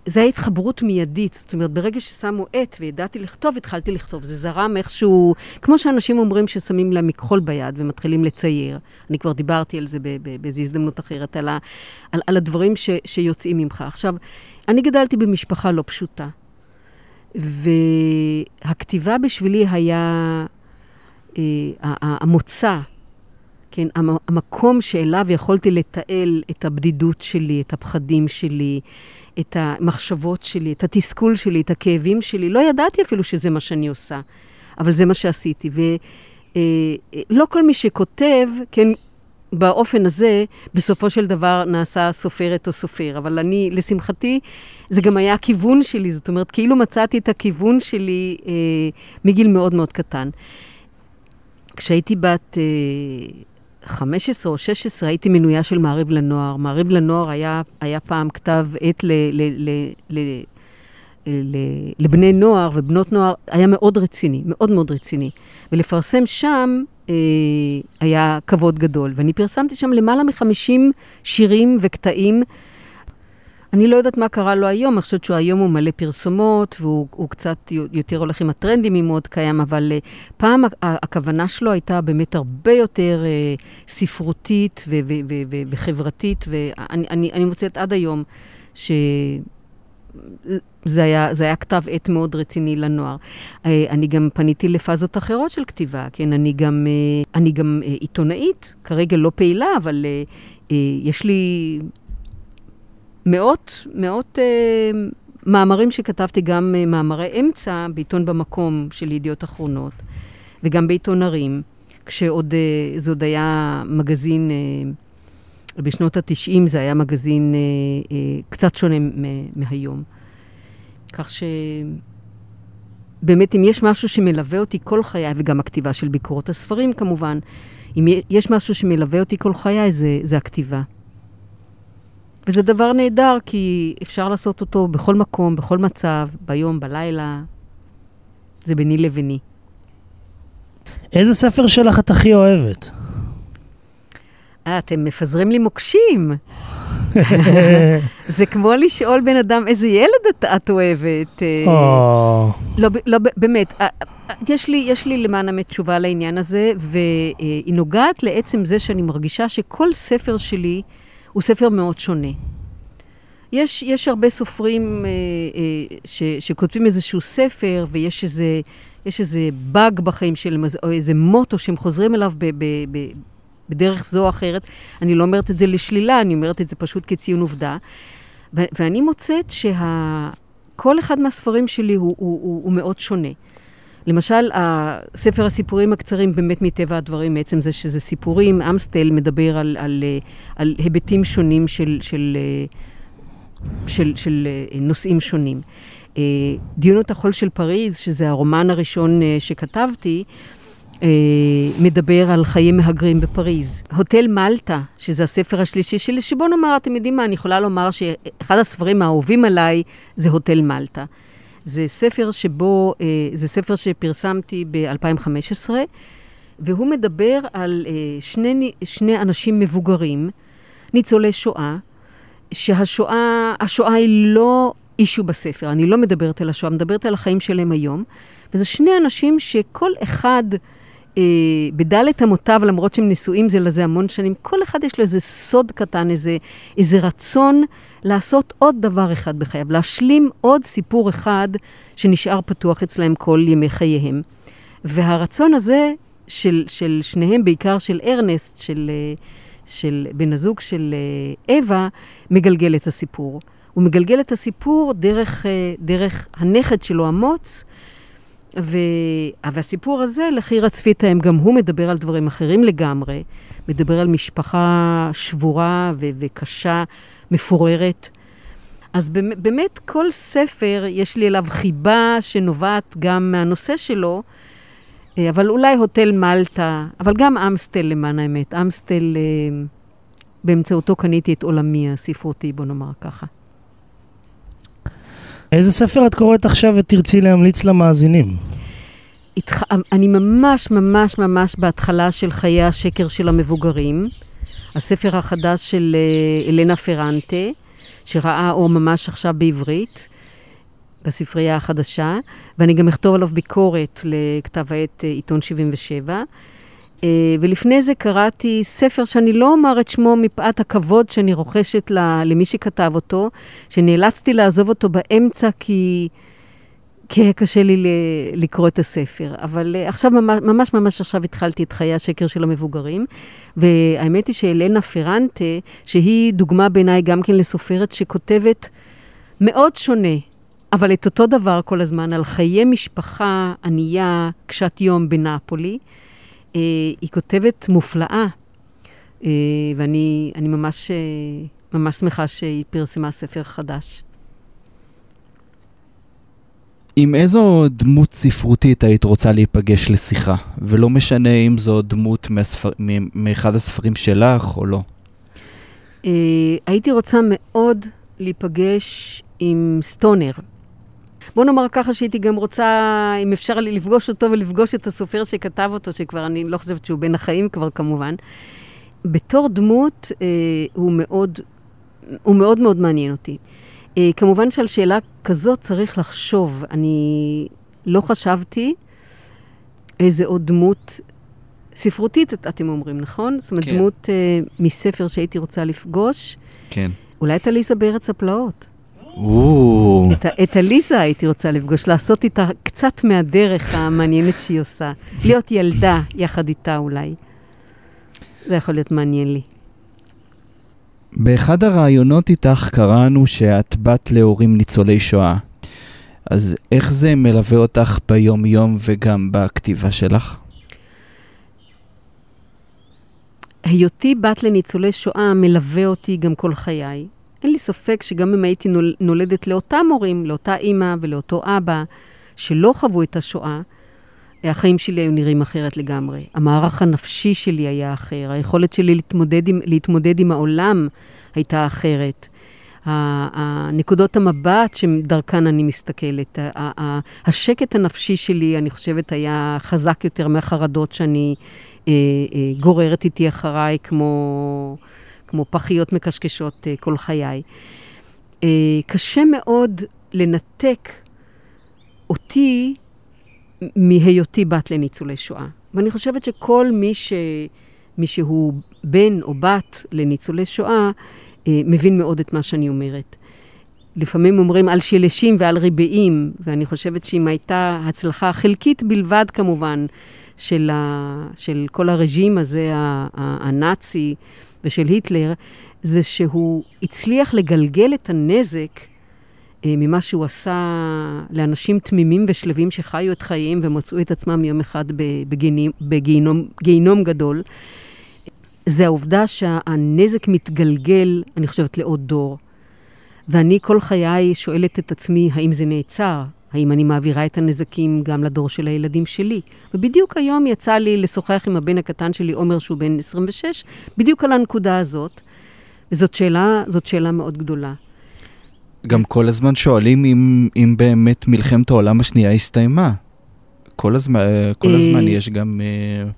זה היה התחברות מיידית. זאת אומרת, ברגע ששמו עט וידעתי לכתוב, התחלתי לכתוב. זה זרם איכשהו, כמו שאנשים אומרים ששמים להם מכחול ביד ומתחילים לצייר. אני כבר דיברתי על זה באיזו הזדמנות אחרת, על, על, על הדברים ש, שיוצאים ממך. עכשיו, אני גדלתי במשפחה לא פשוטה, והכתיבה בשבילי היה אה, המוצא. כן, המקום שאליו יכולתי לתעל את הבדידות שלי, את הפחדים שלי, את המחשבות שלי, את התסכול שלי, את הכאבים שלי. לא ידעתי אפילו שזה מה שאני עושה, אבל זה מה שעשיתי. ולא אה, כל מי שכותב, כן, באופן הזה, בסופו של דבר נעשה סופרת או סופר. אבל אני, לשמחתי, זה גם היה הכיוון שלי. זאת אומרת, כאילו מצאתי את הכיוון שלי אה, מגיל מאוד מאוד קטן. כשהייתי בת... אה, 15 או 16 הייתי מנויה של מעריב לנוער. מעריב לנוער היה, היה פעם כתב עת ל, ל, ל, ל, לבני נוער ובנות נוער היה מאוד רציני, מאוד מאוד רציני. ולפרסם שם אה, היה כבוד גדול. ואני פרסמתי שם למעלה מ-50 שירים וקטעים. אני לא יודעת מה קרה לו היום, אני חושבת שהיום הוא מלא פרסומות, והוא קצת יותר הולך עם הטרנדים, אם הוא עוד קיים, אבל uh, פעם הכוונה שלו הייתה באמת הרבה יותר uh, ספרותית ו- ו- ו- וחברתית, ואני אני, אני מוצאת עד היום ש... זה היה, זה היה כתב עת מאוד רציני לנוער. אה, אני גם פניתי לפאזות אחרות של כתיבה, כן? אני גם, אני גם עיתונאית, כרגע לא פעילה, אבל יש לי מאות, מאות מאמרים שכתבתי, גם מאמרי אמצע בעיתון במקום של ידיעות אחרונות, וגם בעיתון ערים, כשעוד, זה עוד היה מגזין... בשנות ה-90 זה היה מגזין אה, אה, קצת שונה מהיום. כך שבאמת, אם יש משהו שמלווה אותי כל חיי, וגם הכתיבה של ביקורות הספרים כמובן, אם יש משהו שמלווה אותי כל חיי, זה, זה הכתיבה. וזה דבר נהדר, כי אפשר לעשות אותו בכל מקום, בכל מצב, ביום, בלילה. זה ביני לביני. איזה ספר שלך את הכי אוהבת? אה, אתם מפזרים לי מוקשים. זה כמו לשאול בן אדם איזה ילד את, את אוהבת. אה. לא, לא, באמת, אה, אה, יש לי, יש לי למען האמת תשובה לעניין הזה, והיא נוגעת לעצם זה שאני מרגישה שכל ספר שלי הוא ספר מאוד שונה. יש, יש הרבה סופרים אה, אה, ש, שכותבים איזשהו ספר, ויש איזה, יש איזה באג בחיים שלהם, או איזה מוטו שהם חוזרים אליו ב, ב, ב, בדרך זו או אחרת. אני לא אומרת את זה לשלילה, אני אומרת את זה פשוט כציון עובדה. ו- ואני מוצאת שכל אחד מהספרים שלי הוא, הוא, הוא, הוא מאוד שונה. למשל, ספר הסיפורים הקצרים, באמת מטבע הדברים, מעצם זה שזה סיפורים, אמסטל מדבר על, על, על היבטים שונים של, של, של, של נושאים שונים. דיונות החול של פריז, שזה הרומן הראשון שכתבתי, אה, מדבר על חיי מהגרים בפריז. הוטל מלטה, שזה הספר השלישי שלי, שבוא נאמר, אתם יודעים מה, אני יכולה לומר שאחד הספרים האהובים עליי זה הוטל מלטה. זה ספר שבו, אה, זה ספר שפרסמתי ב-2015, והוא מדבר על אה, שני, שני אנשים מבוגרים, ניצולי שואה, שהשואה, השואה היא לא אישו בספר, אני לא מדברת על השואה, מדברת על החיים שלהם היום, וזה שני אנשים שכל אחד... אה, בדלת אמותיו, למרות שהם נשואים זה לזה המון שנים, כל אחד יש לו איזה סוד קטן, איזה, איזה רצון לעשות עוד דבר אחד בחייו, להשלים עוד סיפור אחד שנשאר פתוח אצלהם כל ימי חייהם. והרצון הזה של, של שניהם, בעיקר של ארנסט, של, אה, של בן הזוג של אה, אווה, מגלגל את הסיפור. הוא מגלגל את הסיפור דרך, דרך הנכד שלו, אמוץ, ו... והסיפור הזה, לחירה צפיתאם, גם הוא מדבר על דברים אחרים לגמרי. מדבר על משפחה שבורה ו... וקשה, מפוררת. אז באמת כל ספר, יש לי אליו חיבה שנובעת גם מהנושא שלו, אה, אבל אולי הוטל מלטה, אבל גם אמסטל למען האמת. אמסטל, אה, באמצעותו קניתי את עולמי הספרותי, בוא נאמר ככה. איזה ספר את קוראת עכשיו ותרצי להמליץ למאזינים? אני ממש ממש ממש בהתחלה של חיי השקר של המבוגרים. הספר החדש של uh, אלנה פרנטה, שראה אור ממש עכשיו בעברית, בספרייה החדשה, ואני גם אכתוב עליו ביקורת לכתב העת uh, עיתון 77. Uh, ולפני זה קראתי ספר שאני לא אומר את שמו מפאת הכבוד שאני רוכשת למי שכתב אותו, שנאלצתי לעזוב אותו באמצע כי... היה קשה לי לקרוא את הספר. אבל uh, עכשיו, ממש, ממש עכשיו התחלתי את חיי השקר של המבוגרים. והאמת היא שאלנה פרנטה, שהיא דוגמה בעיניי גם כן לסופרת שכותבת מאוד שונה, אבל את אותו דבר כל הזמן, על חיי משפחה ענייה, קשת יום בנפולי. Uh, היא כותבת מופלאה, uh, ואני ממש, ממש שמחה שהיא פרסמה ספר חדש. עם איזו דמות ספרותית היית רוצה להיפגש לשיחה? ולא משנה אם זו דמות מהספר... מאחד הספרים שלך או לא. הייתי רוצה מאוד להיפגש עם סטונר. בוא נאמר ככה שהייתי גם רוצה, אם אפשר לי לפגוש אותו ולפגוש את הסופר שכתב אותו, שכבר אני לא חושבת שהוא בין החיים כבר כמובן. בתור דמות אה, הוא מאוד, הוא מאוד מאוד מעניין אותי. אה, כמובן שעל שאלה כזאת צריך לחשוב. אני לא חשבתי איזה עוד דמות ספרותית, אתם אומרים, נכון? זאת אומרת, כן. דמות אה, מספר שהייתי רוצה לפגוש. כן. אולי את עליזה בארץ הפלאות. או, את, את עליזה הייתי רוצה לפגוש, לעשות איתה קצת מהדרך המעניינת שהיא עושה. להיות ילדה יחד איתה אולי. זה יכול להיות מעניין לי. באחד הראיונות איתך קראנו שאת בת להורים ניצולי שואה. אז איך זה מלווה אותך ביום-יום וגם בכתיבה שלך? היותי בת לניצולי שואה מלווה אותי גם כל חיי. אין לי ספק שגם אם הייתי נול- נולדת לאותם הורים, לאותה אימא ולאותו אבא, שלא חוו את השואה, החיים שלי היו נראים אחרת לגמרי. המערך הנפשי שלי היה אחר, היכולת שלי להתמודד עם, להתמודד עם העולם הייתה אחרת. הנקודות המבט שדרכן אני מסתכלת, השקט הנפשי שלי, אני חושבת, היה חזק יותר מהחרדות שאני אה, אה, גוררת איתי אחריי, כמו, כמו פחיות מקשקשות אה, כל חיי. קשה מאוד לנתק אותי מהיותי בת לניצולי שואה. ואני חושבת שכל מי, ש... מי שהוא בן או בת לניצולי שואה, אה, מבין מאוד את מה שאני אומרת. לפעמים אומרים על שלשים ועל ריבעים, ואני חושבת שאם הייתה הצלחה חלקית בלבד כמובן, של, ה... של כל הרג'ים הזה, הנאצי ושל היטלר, זה שהוא הצליח לגלגל את הנזק ממה שהוא עשה לאנשים תמימים ושלווים שחיו את חייהם ומצאו את עצמם יום אחד בגיהינום, בגיהינום, גיהינום גדול. זה העובדה שהנזק מתגלגל, אני חושבת, לעוד דור. ואני כל חיי שואלת את עצמי, האם זה נעצר? האם אני מעבירה את הנזקים גם לדור של הילדים שלי? ובדיוק היום יצא לי לשוחח עם הבן הקטן שלי, עומר, שהוא בן 26, בדיוק על הנקודה הזאת. וזאת שאלה, זאת שאלה מאוד גדולה. גם כל הזמן שואלים אם, אם באמת מלחמת העולם השנייה הסתיימה. כל הזמן, אה, כל אה, הזמן יש גם אה,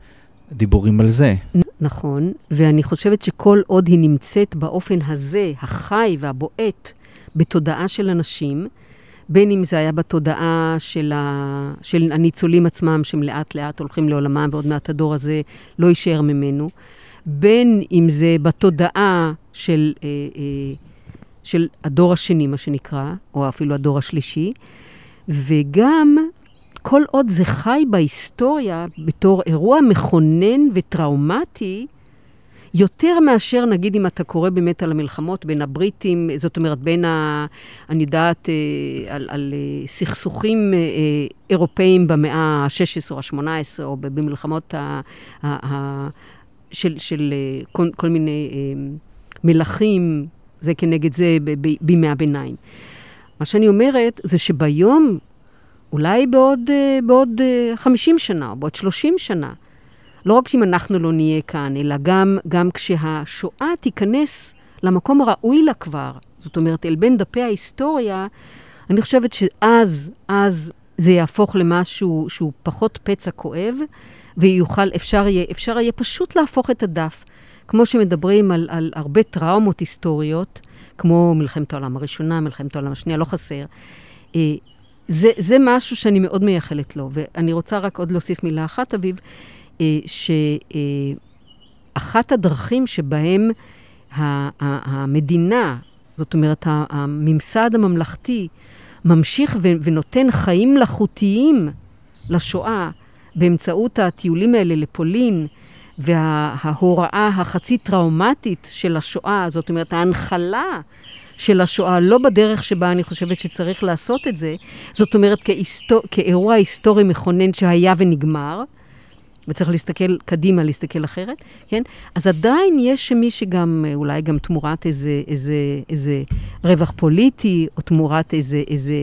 דיבורים על זה. נכון, ואני חושבת שכל עוד היא נמצאת באופן הזה, החי והבועט, בתודעה של אנשים, בין אם זה היה בתודעה של, ה... של הניצולים עצמם, שהם לאט לאט הולכים לעולמם, ועוד מעט הדור הזה לא יישאר ממנו, בין אם זה בתודעה של, אה, אה, של הדור השני, מה שנקרא, או אפילו הדור השלישי, וגם כל עוד זה חי בהיסטוריה בתור אירוע מכונן וטראומטי, יותר מאשר, נגיד, אם אתה קורא באמת על המלחמות בין הבריטים, זאת אומרת, בין ה... אני יודעת, אה, על, על אה, סכסוכים אה, אירופאיים במאה ה-16 או ה-18, או במלחמות ה... ה, ה של, של כל, כל מיני מלכים, זה כנגד זה בימי הביניים. מה שאני אומרת זה שביום, אולי בעוד, אה, בעוד אה, 50 שנה, או בעוד 30 שנה, לא רק שאם אנחנו לא נהיה כאן, אלא גם, גם כשהשואה תיכנס למקום הראוי לה כבר, זאת אומרת, אל בין דפי ההיסטוריה, אני חושבת שאז, אז זה יהפוך למשהו שהוא פחות פצע כואב, ויוכל, אפשר יהיה, אפשר יהיה פשוט להפוך את הדף. כמו שמדברים על, על הרבה טראומות היסטוריות, כמו מלחמת העולם הראשונה, מלחמת העולם השנייה, לא חסר. אה, זה, זה משהו שאני מאוד מייחלת לו. ואני רוצה רק עוד להוסיף מילה אחת, אביב, אה, שאחת הדרכים שבהם המדינה, זאת אומרת, הממסד הממלכתי, ממשיך ונותן חיים מלאכותיים לשואה באמצעות הטיולים האלה לפולין, וההוראה החצי טראומטית של השואה, זאת אומרת, ההנחלה של השואה, לא בדרך שבה אני חושבת שצריך לעשות את זה, זאת אומרת, כהיסטור, כאירוע היסטורי מכונן שהיה ונגמר, וצריך להסתכל קדימה, להסתכל אחרת, כן? אז עדיין יש מי שגם, אולי גם תמורת איזה, איזה, איזה רווח פוליטי, או תמורת איזה, איזה,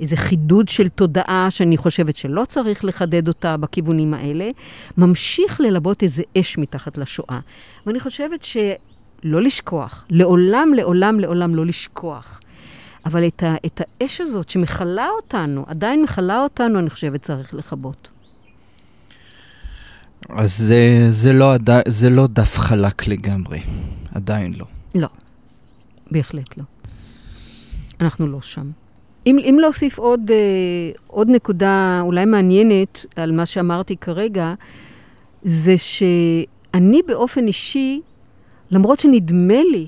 איזה חידוד של תודעה שאני חושבת שלא צריך לחדד אותה בכיוונים האלה, ממשיך ללבות איזה אש מתחת לשואה. ואני חושבת שלא לשכוח, לעולם, לעולם, לעולם לא לשכוח. אבל את, ה, את האש הזאת שמכלה אותנו, עדיין מכלה אותנו, אני חושבת צריך לכבות. אז זה, זה, לא, זה לא דף חלק לגמרי, עדיין לא. לא, בהחלט לא. אנחנו לא שם. אם, אם להוסיף עוד, אה, עוד נקודה אולי מעניינת על מה שאמרתי כרגע, זה שאני באופן אישי, למרות שנדמה לי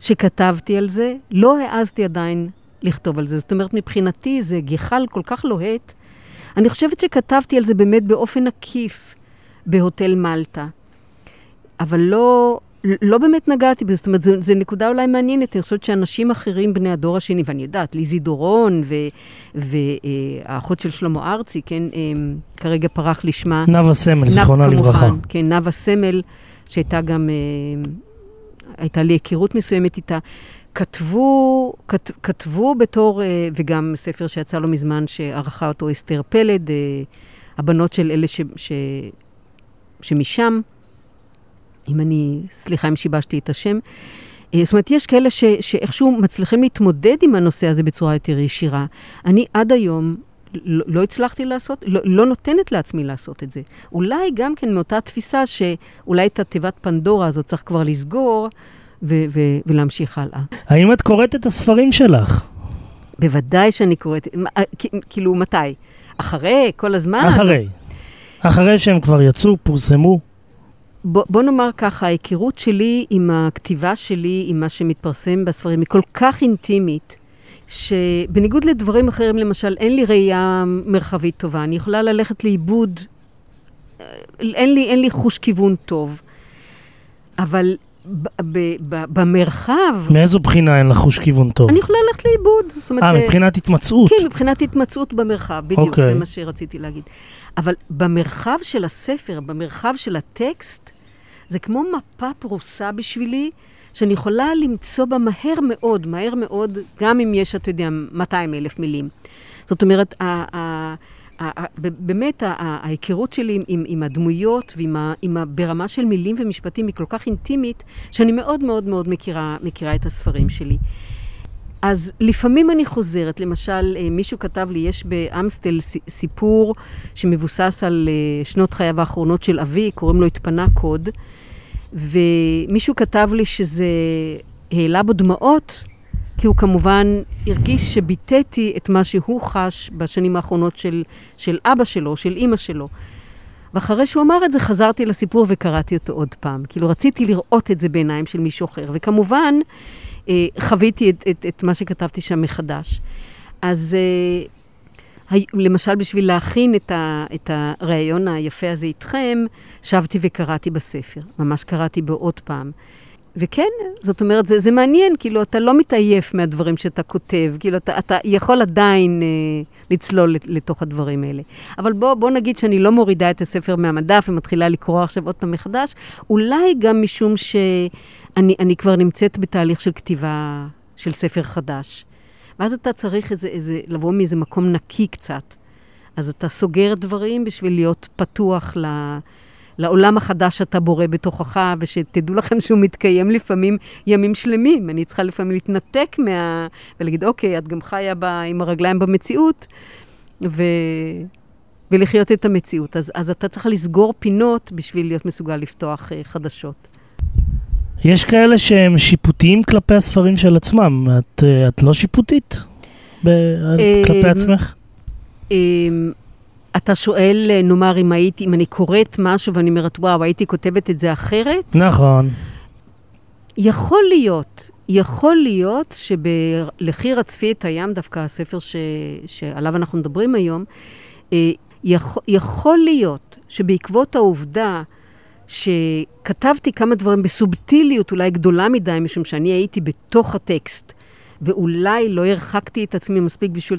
שכתבתי על זה, לא העזתי עדיין לכתוב על זה. זאת אומרת, מבחינתי זה גחל כל כך לוהט. אני חושבת שכתבתי על זה באמת באופן עקיף בהוטל מלטה. אבל לא, לא באמת נגעתי בזה, זאת אומרת, זו נקודה אולי מעניינת. אני חושבת שאנשים אחרים, בני הדור השני, ואני יודעת, ליזי דורון והאחות של שלמה ארצי, כן, אמ, כרגע פרח לשמה. נאוה סמל, זיכרונה לברכה. כן, נאוה סמל, שהייתה גם, אמ, הייתה לי היכרות מסוימת איתה. כתבו, כת, כתבו בתור, אה, וגם ספר שיצא לא מזמן, שערכה אותו אסתר פלד, אה, הבנות של אלה ש, ש, שמשם, אם אני, סליחה אם שיבשתי את השם. אה, זאת אומרת, יש כאלה ש, שאיכשהו מצליחים להתמודד עם הנושא הזה בצורה יותר ישירה. אני עד היום לא, לא הצלחתי לעשות, לא, לא נותנת לעצמי לעשות את זה. אולי גם כן מאותה תפיסה שאולי את התיבת פנדורה הזאת צריך כבר לסגור, ו- ו- ולהמשיך הלאה. האם את קוראת את הספרים שלך? בוודאי שאני קוראת, אה, כאילו, מתי? אחרי? כל הזמן? אחרי. אחרי שהם כבר יצאו, פורסמו. בוא, בוא נאמר ככה, ההיכרות שלי עם הכתיבה שלי, עם מה שמתפרסם בספרים, היא כל כך אינטימית, שבניגוד לדברים אחרים, למשל, אין לי ראייה מרחבית טובה. אני יכולה ללכת לאיבוד, אה, אין לי, אין לי חוש כיוון טוב. אבל במרחב... מאיזו בחינה אין לך חוש כיוון טוב? אני יכולה ללכת לאיבוד. אה, מבחינת התמצאות. כן, מבחינת התמצאות במרחב, בדיוק, okay. זה אוקיי. מה שרציתי להגיד. אבל במרחב של הספר, במרחב של הטקסט, זה כמו מפה פרוסה בשבילי, שאני יכולה למצוא בה מהר מאוד, מהר מאוד, גם אם יש, אתה יודע, 200 אלף מילים. זאת אומרת, באמת, ההיכרות שלי עם, עם הדמויות ועם ה, עם ה, ברמה של מילים ומשפטים היא כל כך אינטימית, שאני מאוד מאוד מאוד מכירה, מכירה את הספרים שלי. אז לפעמים אני חוזרת, למשל, אה, מישהו כתב לי, יש באמסטל סיפור שמבוסס על אה, שנות חייו האחרונות של אבי, קוראים לו התפנה קוד, ומישהו כתב לי שזה העלה בו דמעות, כי הוא כמובן הרגיש שביטאתי את מה שהוא חש בשנים האחרונות של, של אבא שלו, של אימא שלו. ואחרי שהוא אמר את זה, חזרתי לסיפור וקראתי אותו עוד פעם. כאילו, רציתי לראות את זה בעיניים של מישהו אחר. וכמובן, אה, חוויתי את, את, את מה שכתבתי שם מחדש. אז אה, למשל, בשביל להכין את, את הריאיון היפה הזה איתכם, שבתי וקראתי בספר. ממש קראתי בו עוד פעם. וכן, זאת אומרת, זה, זה מעניין, כאילו, אתה לא מתעייף מהדברים שאתה כותב, כאילו, אתה, אתה יכול עדיין אה, לצלול לתוך הדברים האלה. אבל בוא, בוא נגיד שאני לא מורידה את הספר מהמדף ומתחילה לקרוא עכשיו עוד פעם מחדש, אולי גם משום שאני כבר נמצאת בתהליך של כתיבה של ספר חדש. ואז אתה צריך איזה, איזה, לבוא מאיזה מקום נקי קצת. אז אתה סוגר דברים בשביל להיות פתוח ל... לעולם החדש שאתה בורא בתוכך, ושתדעו לכם שהוא מתקיים לפעמים ימים שלמים. אני צריכה לפעמים להתנתק מה... ולהגיד, אוקיי, את גם חיה ב... עם הרגליים במציאות, ו... ולחיות את המציאות. אז, אז אתה צריך לסגור פינות בשביל להיות מסוגל לפתוח uh, חדשות. יש כאלה שהם שיפוטיים כלפי הספרים של עצמם. את, uh, את לא שיפוטית ב... כלפי אמ, עצמך? אתה שואל, נאמר, אם הייתי, אם אני קוראת משהו ואני אומרת, וואו, הייתי כותבת את זה אחרת? נכון. יכול להיות, יכול להיות שבלחיר הצפי את הים, דווקא הספר ש, שעליו אנחנו מדברים היום, אה, יכול, יכול להיות שבעקבות העובדה שכתבתי כמה דברים בסובטיליות אולי גדולה מדי, משום שאני הייתי בתוך הטקסט, ואולי לא הרחקתי את עצמי מספיק בשביל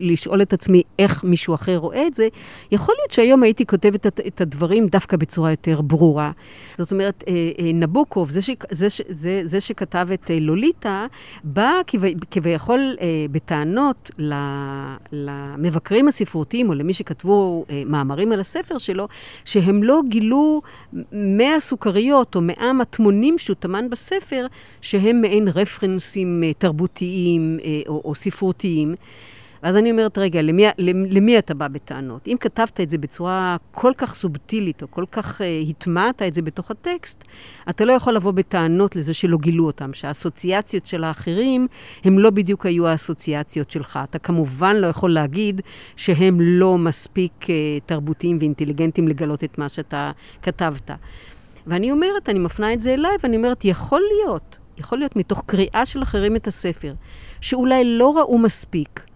לשאול את עצמי איך מישהו אחר רואה את זה, יכול להיות שהיום הייתי כותבת את, את הדברים דווקא בצורה יותר ברורה. זאת אומרת, אה, אה, נבוקוב, זה, ש, זה, זה, זה שכתב את אה, לוליטה, בא כביכול בטענות למבקרים הספרותיים, או למי שכתבו מאמרים על הספר שלו, שהם לא גילו 100 סוכריות או 100 מטמונים שהוא טמן בספר, שהם מעין רפרנסים תרבותיים. תרבותיים אה, או, או ספרותיים. ואז אני אומרת, רגע, למי, למי אתה בא בטענות? אם כתבת את זה בצורה כל כך סובטילית, או כל כך uh, הטמעת את זה בתוך הטקסט, אתה לא יכול לבוא בטענות לזה שלא גילו אותם, שהאסוציאציות של האחרים הם לא בדיוק היו האסוציאציות שלך. אתה כמובן לא יכול להגיד שהם לא מספיק uh, תרבותיים ואינטליגנטים לגלות את מה שאתה כתבת. ואני אומרת, אני מפנה את זה אליי, ואני אומרת, יכול להיות, יכול להיות מתוך קריאה של אחרים את הספר, שאולי לא ראו מספיק.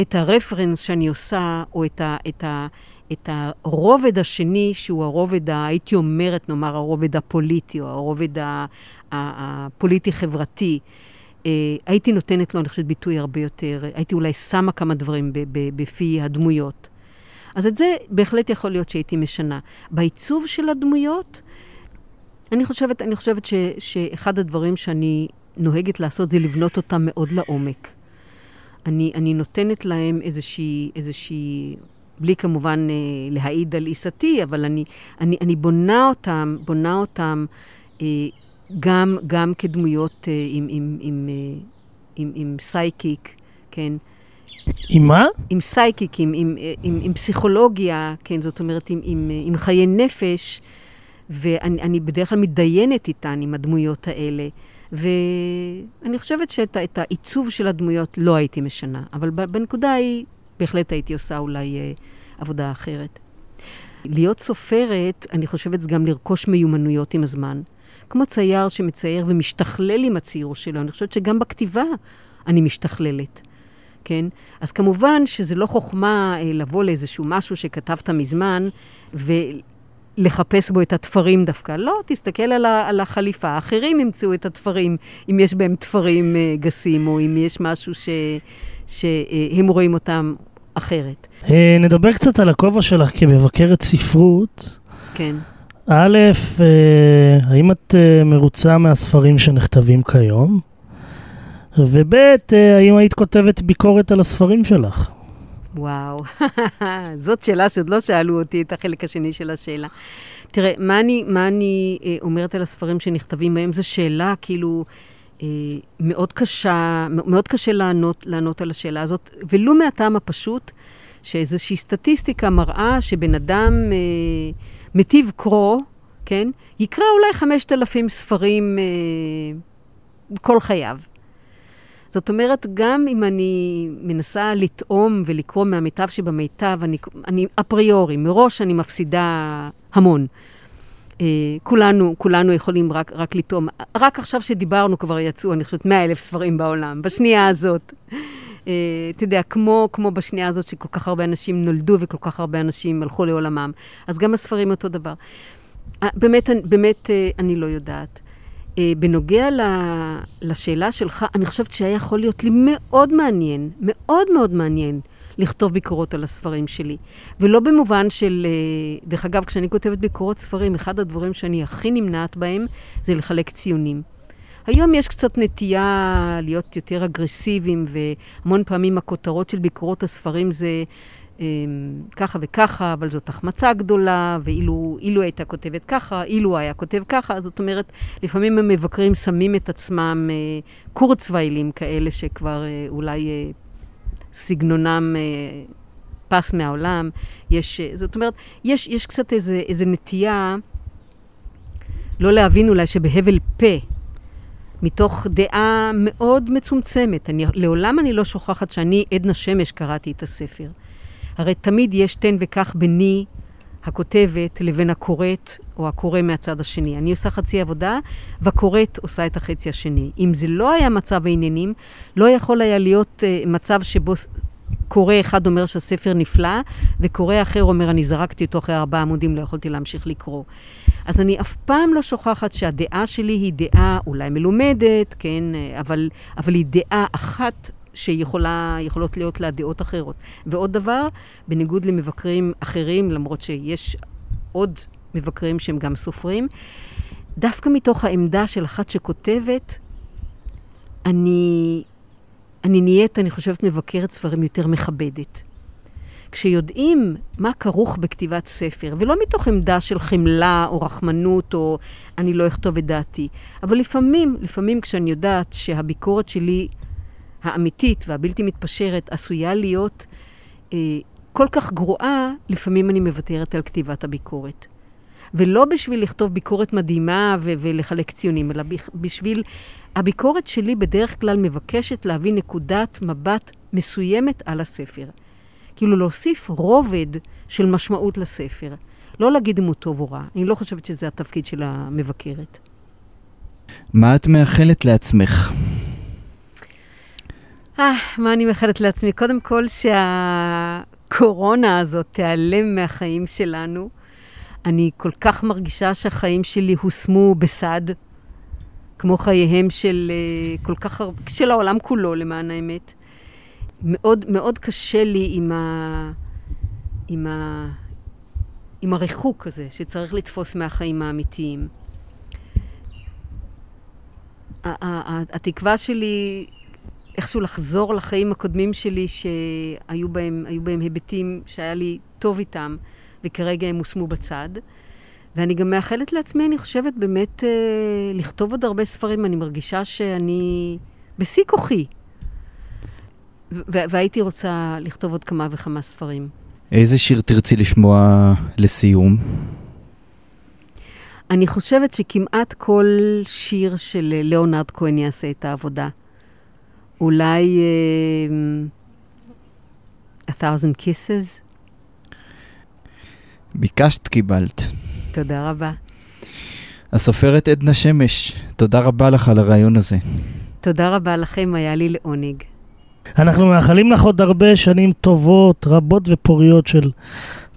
את הרפרנס שאני עושה, או את, ה, את, ה, את הרובד השני, שהוא הרובד, ה, הייתי אומרת, נאמר, הרובד הפוליטי, או הרובד הפוליטי-חברתי, אה, הייתי נותנת לו, אני חושבת, ביטוי הרבה יותר, הייתי אולי שמה כמה דברים בפי הדמויות. אז את זה בהחלט יכול להיות שהייתי משנה. בעיצוב של הדמויות, אני חושבת, אני חושבת ש, שאחד הדברים שאני נוהגת לעשות זה לבנות אותם מאוד לעומק. אני, אני נותנת להם איזושהי, איזושהי, בלי כמובן אה, להעיד על עיסתי, אבל אני, אני, אני בונה אותם, בונה אותם אה, גם, גם כדמויות אה, עם, עם, עם, אה, עם, עם psychic, כן? עם מה? עם psychic, עם, עם, עם, עם פסיכולוגיה, כן, זאת אומרת, עם, עם, עם חיי נפש, ואני בדרך כלל מתדיינת איתן, עם הדמויות האלה. ואני חושבת שאת העיצוב של הדמויות לא הייתי משנה, אבל בנקודה ההיא בהחלט הייתי עושה אולי אה, עבודה אחרת. להיות סופרת, אני חושבת זה גם לרכוש מיומנויות עם הזמן. כמו צייר שמצייר ומשתכלל עם הציור שלו, אני חושבת שגם בכתיבה אני משתכללת, כן? אז כמובן שזה לא חוכמה אה, לבוא לאיזשהו משהו שכתבת מזמן, ו... לחפש בו את התפרים דווקא. לא, תסתכל על, ה, על החליפה. אחרים ימצאו את התפרים, אם יש בהם תפרים uh, גסים, או אם יש משהו ש, שהם רואים אותם אחרת. Uh, נדבר קצת על הכובע שלך כמבקרת ספרות. כן. א', uh, האם את uh, מרוצה מהספרים שנכתבים כיום? וב', uh, האם היית כותבת ביקורת על הספרים שלך? וואו, זאת שאלה שעוד לא שאלו אותי, את החלק השני של השאלה. תראה, מה אני, מה אני אה, אומרת על הספרים שנכתבים היום? זו שאלה כאילו אה, מאוד קשה, מאוד קשה לענות, לענות על השאלה הזאת, ולו מהטעם הפשוט, שאיזושהי סטטיסטיקה מראה שבן אדם אה, מטיב קרוא, כן? יקרא אולי 5,000 ספרים אה, כל חייו. זאת אומרת, גם אם אני מנסה לטעום ולקרוא מהמיטב שבמיטב, אני, אני אפריורי, מראש אני מפסידה המון. Uh, כולנו, כולנו יכולים רק, רק לטעום. רק עכשיו שדיברנו כבר יצאו, אני חושבת, 100 אלף ספרים בעולם, בשנייה הזאת. Uh, אתה יודע, כמו, כמו בשנייה הזאת שכל כך הרבה אנשים נולדו וכל כך הרבה אנשים הלכו לעולמם, אז גם הספרים אותו דבר. Uh, באמת, באמת, uh, אני לא יודעת. אה, בנוגע לשאלה שלך, אני חושבת שהיה יכול להיות לי מאוד מעניין, מאוד מאוד מעניין, לכתוב ביקורות על הספרים שלי. ולא במובן של, אה, דרך אגב, כשאני כותבת ביקורות ספרים, אחד הדברים שאני הכי נמנעת בהם זה לחלק ציונים. היום יש קצת נטייה להיות יותר אגרסיביים, והמון פעמים הכותרות של ביקורות הספרים זה ככה וככה, אבל זאת החמצה גדולה, ואילו הייתה כותבת ככה, אילו היה כותב ככה, זאת אומרת, לפעמים המבקרים שמים את עצמם אה, קורצוויילים כאלה שכבר אה, אולי אה, סגנונם אה, פס מהעולם. יש, אה, זאת אומרת, יש, יש קצת איזה, איזה נטייה לא להבין אולי שבהבל פה, מתוך דעה מאוד מצומצמת. אני, לעולם אני לא שוכחת שאני, עדנה שמש, קראתי את הספר. הרי תמיד יש תן וקח ביני, הכותבת, לבין הקוראת, או הקורא מהצד השני. אני עושה חצי עבודה, והקוראת עושה את החצי השני. אם זה לא היה מצב העניינים, לא יכול היה להיות uh, מצב שבו קורא אחד אומר שהספר נפלא, וקורא אחר אומר, אני זרקתי אותו אחרי ארבעה עמודים, לא יכולתי להמשיך לקרוא. אז אני אף פעם לא שוכחת שהדעה שלי היא דעה אולי מלומדת, כן, אה, אבל, אבל היא דעה אחת שיכולות להיות לה דעות אחרות. ועוד דבר, בניגוד למבקרים אחרים, למרות שיש עוד מבקרים שהם גם סופרים, דווקא מתוך העמדה של אחת שכותבת, אני, אני נהיית, אני חושבת, מבקרת ספרים יותר מכבדת. כשיודעים מה כרוך בכתיבת ספר, ולא מתוך עמדה של חמלה או רחמנות או אני לא אכתוב את דעתי, אבל לפעמים, לפעמים כשאני יודעת שהביקורת שלי האמיתית והבלתי מתפשרת עשויה להיות אה, כל כך גרועה, לפעמים אני מוותרת על כתיבת הביקורת. ולא בשביל לכתוב ביקורת מדהימה ו- ולחלק ציונים, אלא בשביל... הביקורת שלי בדרך כלל מבקשת להביא נקודת מבט מסוימת על הספר. כאילו להוסיף רובד של משמעות לספר. לא להגיד אם הוא טוב או רע. אני לא חושבת שזה התפקיד של המבקרת. מה את מאחלת לעצמך? אה, מה אני מאחלת לעצמי? קודם כל שהקורונה הזאת תיעלם מהחיים שלנו. אני כל כך מרגישה שהחיים שלי הושמו בסד, כמו חייהם של אה, כל כך הרבה, של העולם כולו, למען האמת. מאוד, מאוד קשה לי עם, ה, עם, ה, עם הריחוק הזה שצריך לתפוס מהחיים האמיתיים. התקווה שלי איכשהו לחזור לחיים הקודמים שלי שהיו בהם, בהם היבטים שהיה לי טוב איתם וכרגע הם הושמו בצד. ואני גם מאחלת לעצמי, אני חושבת, באמת אה, לכתוב עוד הרבה ספרים. אני מרגישה שאני בשיא כוחי. והייתי רוצה לכתוב עוד כמה וכמה ספרים. איזה שיר תרצי לשמוע לסיום? אני חושבת שכמעט כל שיר של ליאונרד כהן יעשה את העבודה. אולי uh, A Thousand Kisses? ביקשת, קיבלת. תודה רבה. הסופרת עדנה שמש, תודה רבה לך על הרעיון הזה. תודה רבה לכם, היה לי לעונג. אנחנו מאחלים לך עוד הרבה שנים טובות, רבות ופוריות של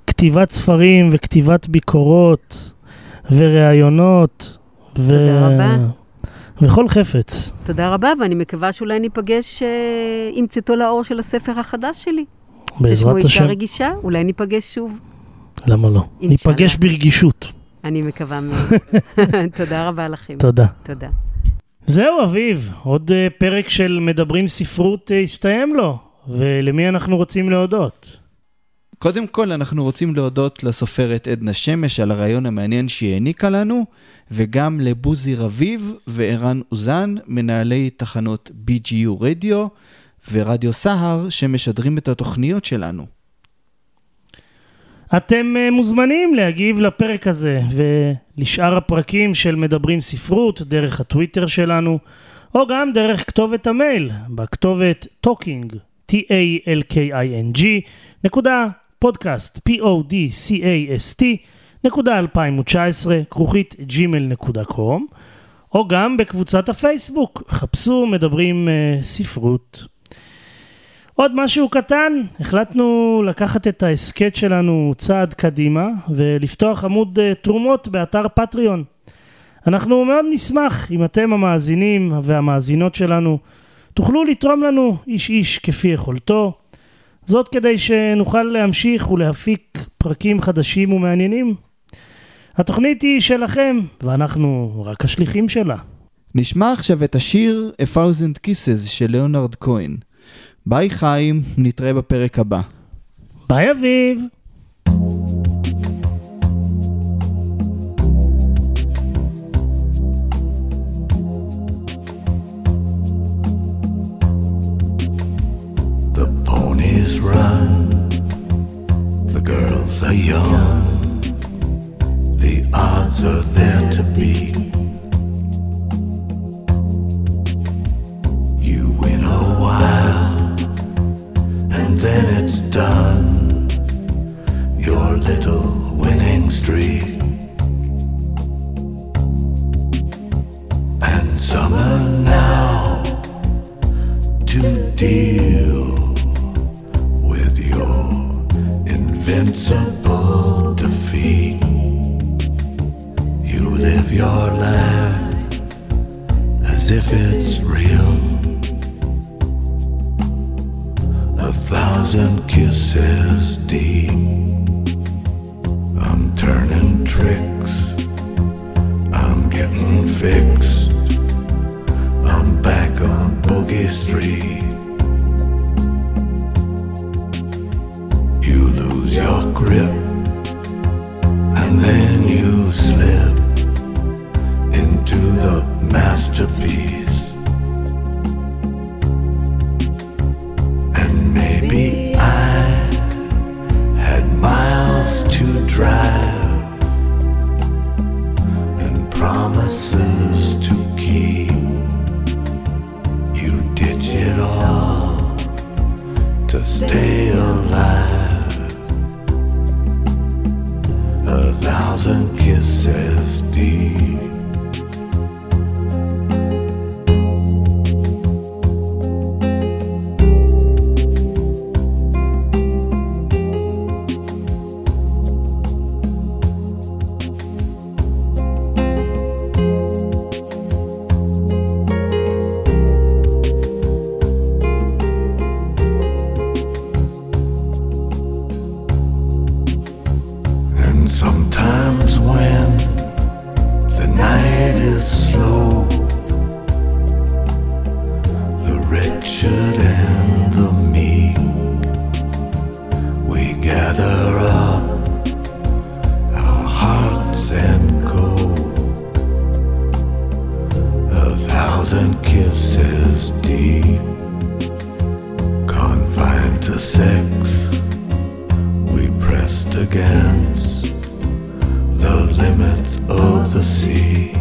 כתיבת ספרים וכתיבת ביקורות וראיונות. תודה ו... רבה. וכל חפץ. תודה רבה, ואני מקווה שאולי ניפגש אה, עם צאתו לאור של הספר החדש שלי. בעזרת השם. ששמו אישה רגישה, אולי ניפגש שוב. למה לא? ניפגש ברגישות. אני מקווה מאוד. תודה רבה לכם. תודה. תודה. זהו, אביב, עוד uh, פרק של מדברים ספרות uh, הסתיים לו, ולמי אנחנו רוצים להודות? קודם כל, אנחנו רוצים להודות לסופרת עדנה שמש על הרעיון המעניין שהיא העניקה לנו, וגם לבוזי רביב וערן אוזן, מנהלי תחנות BGU רדיו ורדיו סהר, שמשדרים את התוכניות שלנו. אתם אה, מוזמנים להגיב לפרק הזה ולשאר הפרקים של מדברים ספרות דרך הטוויטר שלנו, או גם דרך כתובת המייל, בכתובת talking, t-a-l-k-i-n-g, נקודה פודקאסט, p-o-d-c-a-s-t, נקודה 2019, כרוכית gmail.com, או גם בקבוצת הפייסבוק, חפשו מדברים uh, ספרות. עוד משהו קטן, החלטנו לקחת את ההסכת שלנו צעד קדימה ולפתוח עמוד uh, תרומות באתר פטריון. אנחנו מאוד נשמח אם אתם המאזינים והמאזינות שלנו תוכלו לתרום לנו איש איש כפי יכולתו. זאת כדי שנוכל להמשיך ולהפיק פרקים חדשים ומעניינים. התוכנית היא שלכם, ואנחנו רק השליחים שלה. נשמע עכשיו את השיר A Thousand Kisses של ליאונרד כהן. ביי חיים, נתראה בפרק הבא. ביי אביב. Run. The girls are young. The odds are there to beat. You win a while, and then it's done. Your little winning streak. And summer now to deal invincible defeat. You live your life as if it's real. A thousand kisses deep. I'm turning tricks. I'm getting fixed. I'm back on Boogie Street. the sex we pressed against the limits of the sea.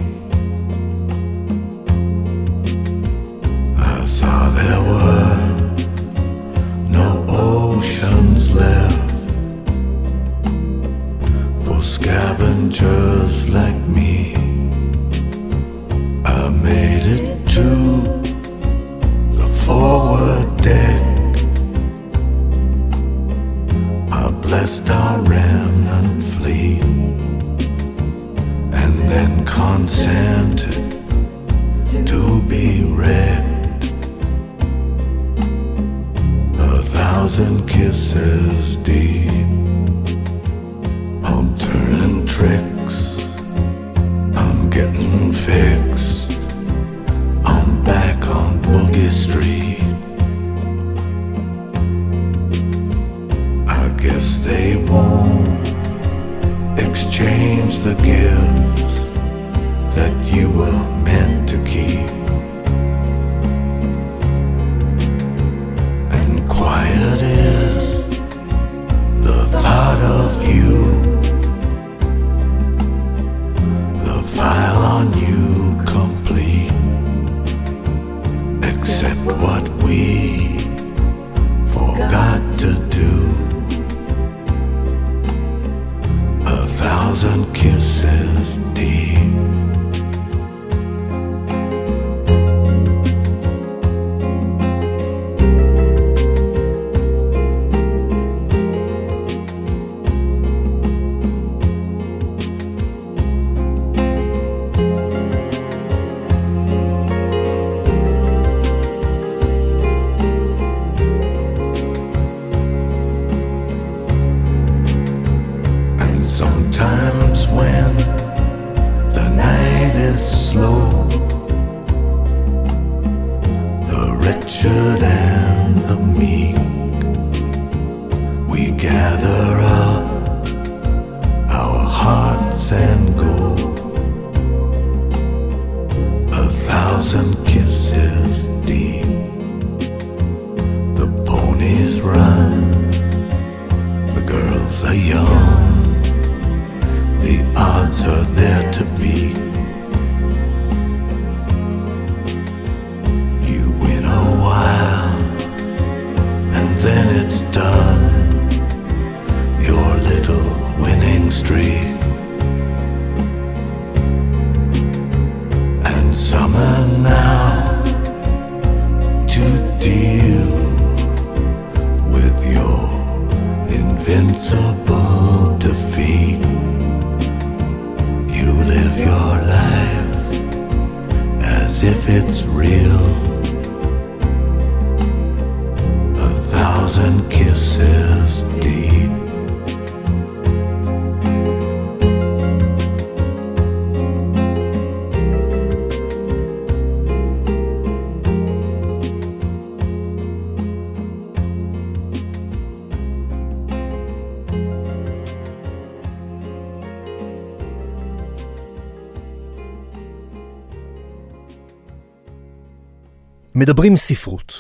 מדברים ספרות.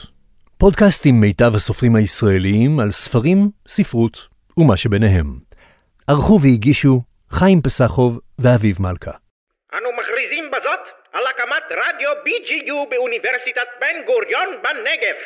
פודקאסט עם מיטב הסופרים הישראליים על ספרים, ספרות ומה שביניהם. ערכו והגישו חיים פסחוב ואביב מלכה. אנו מכריזים בזאת על הקמת רדיו BGU באוניברסיטת בן גוריון בנגב.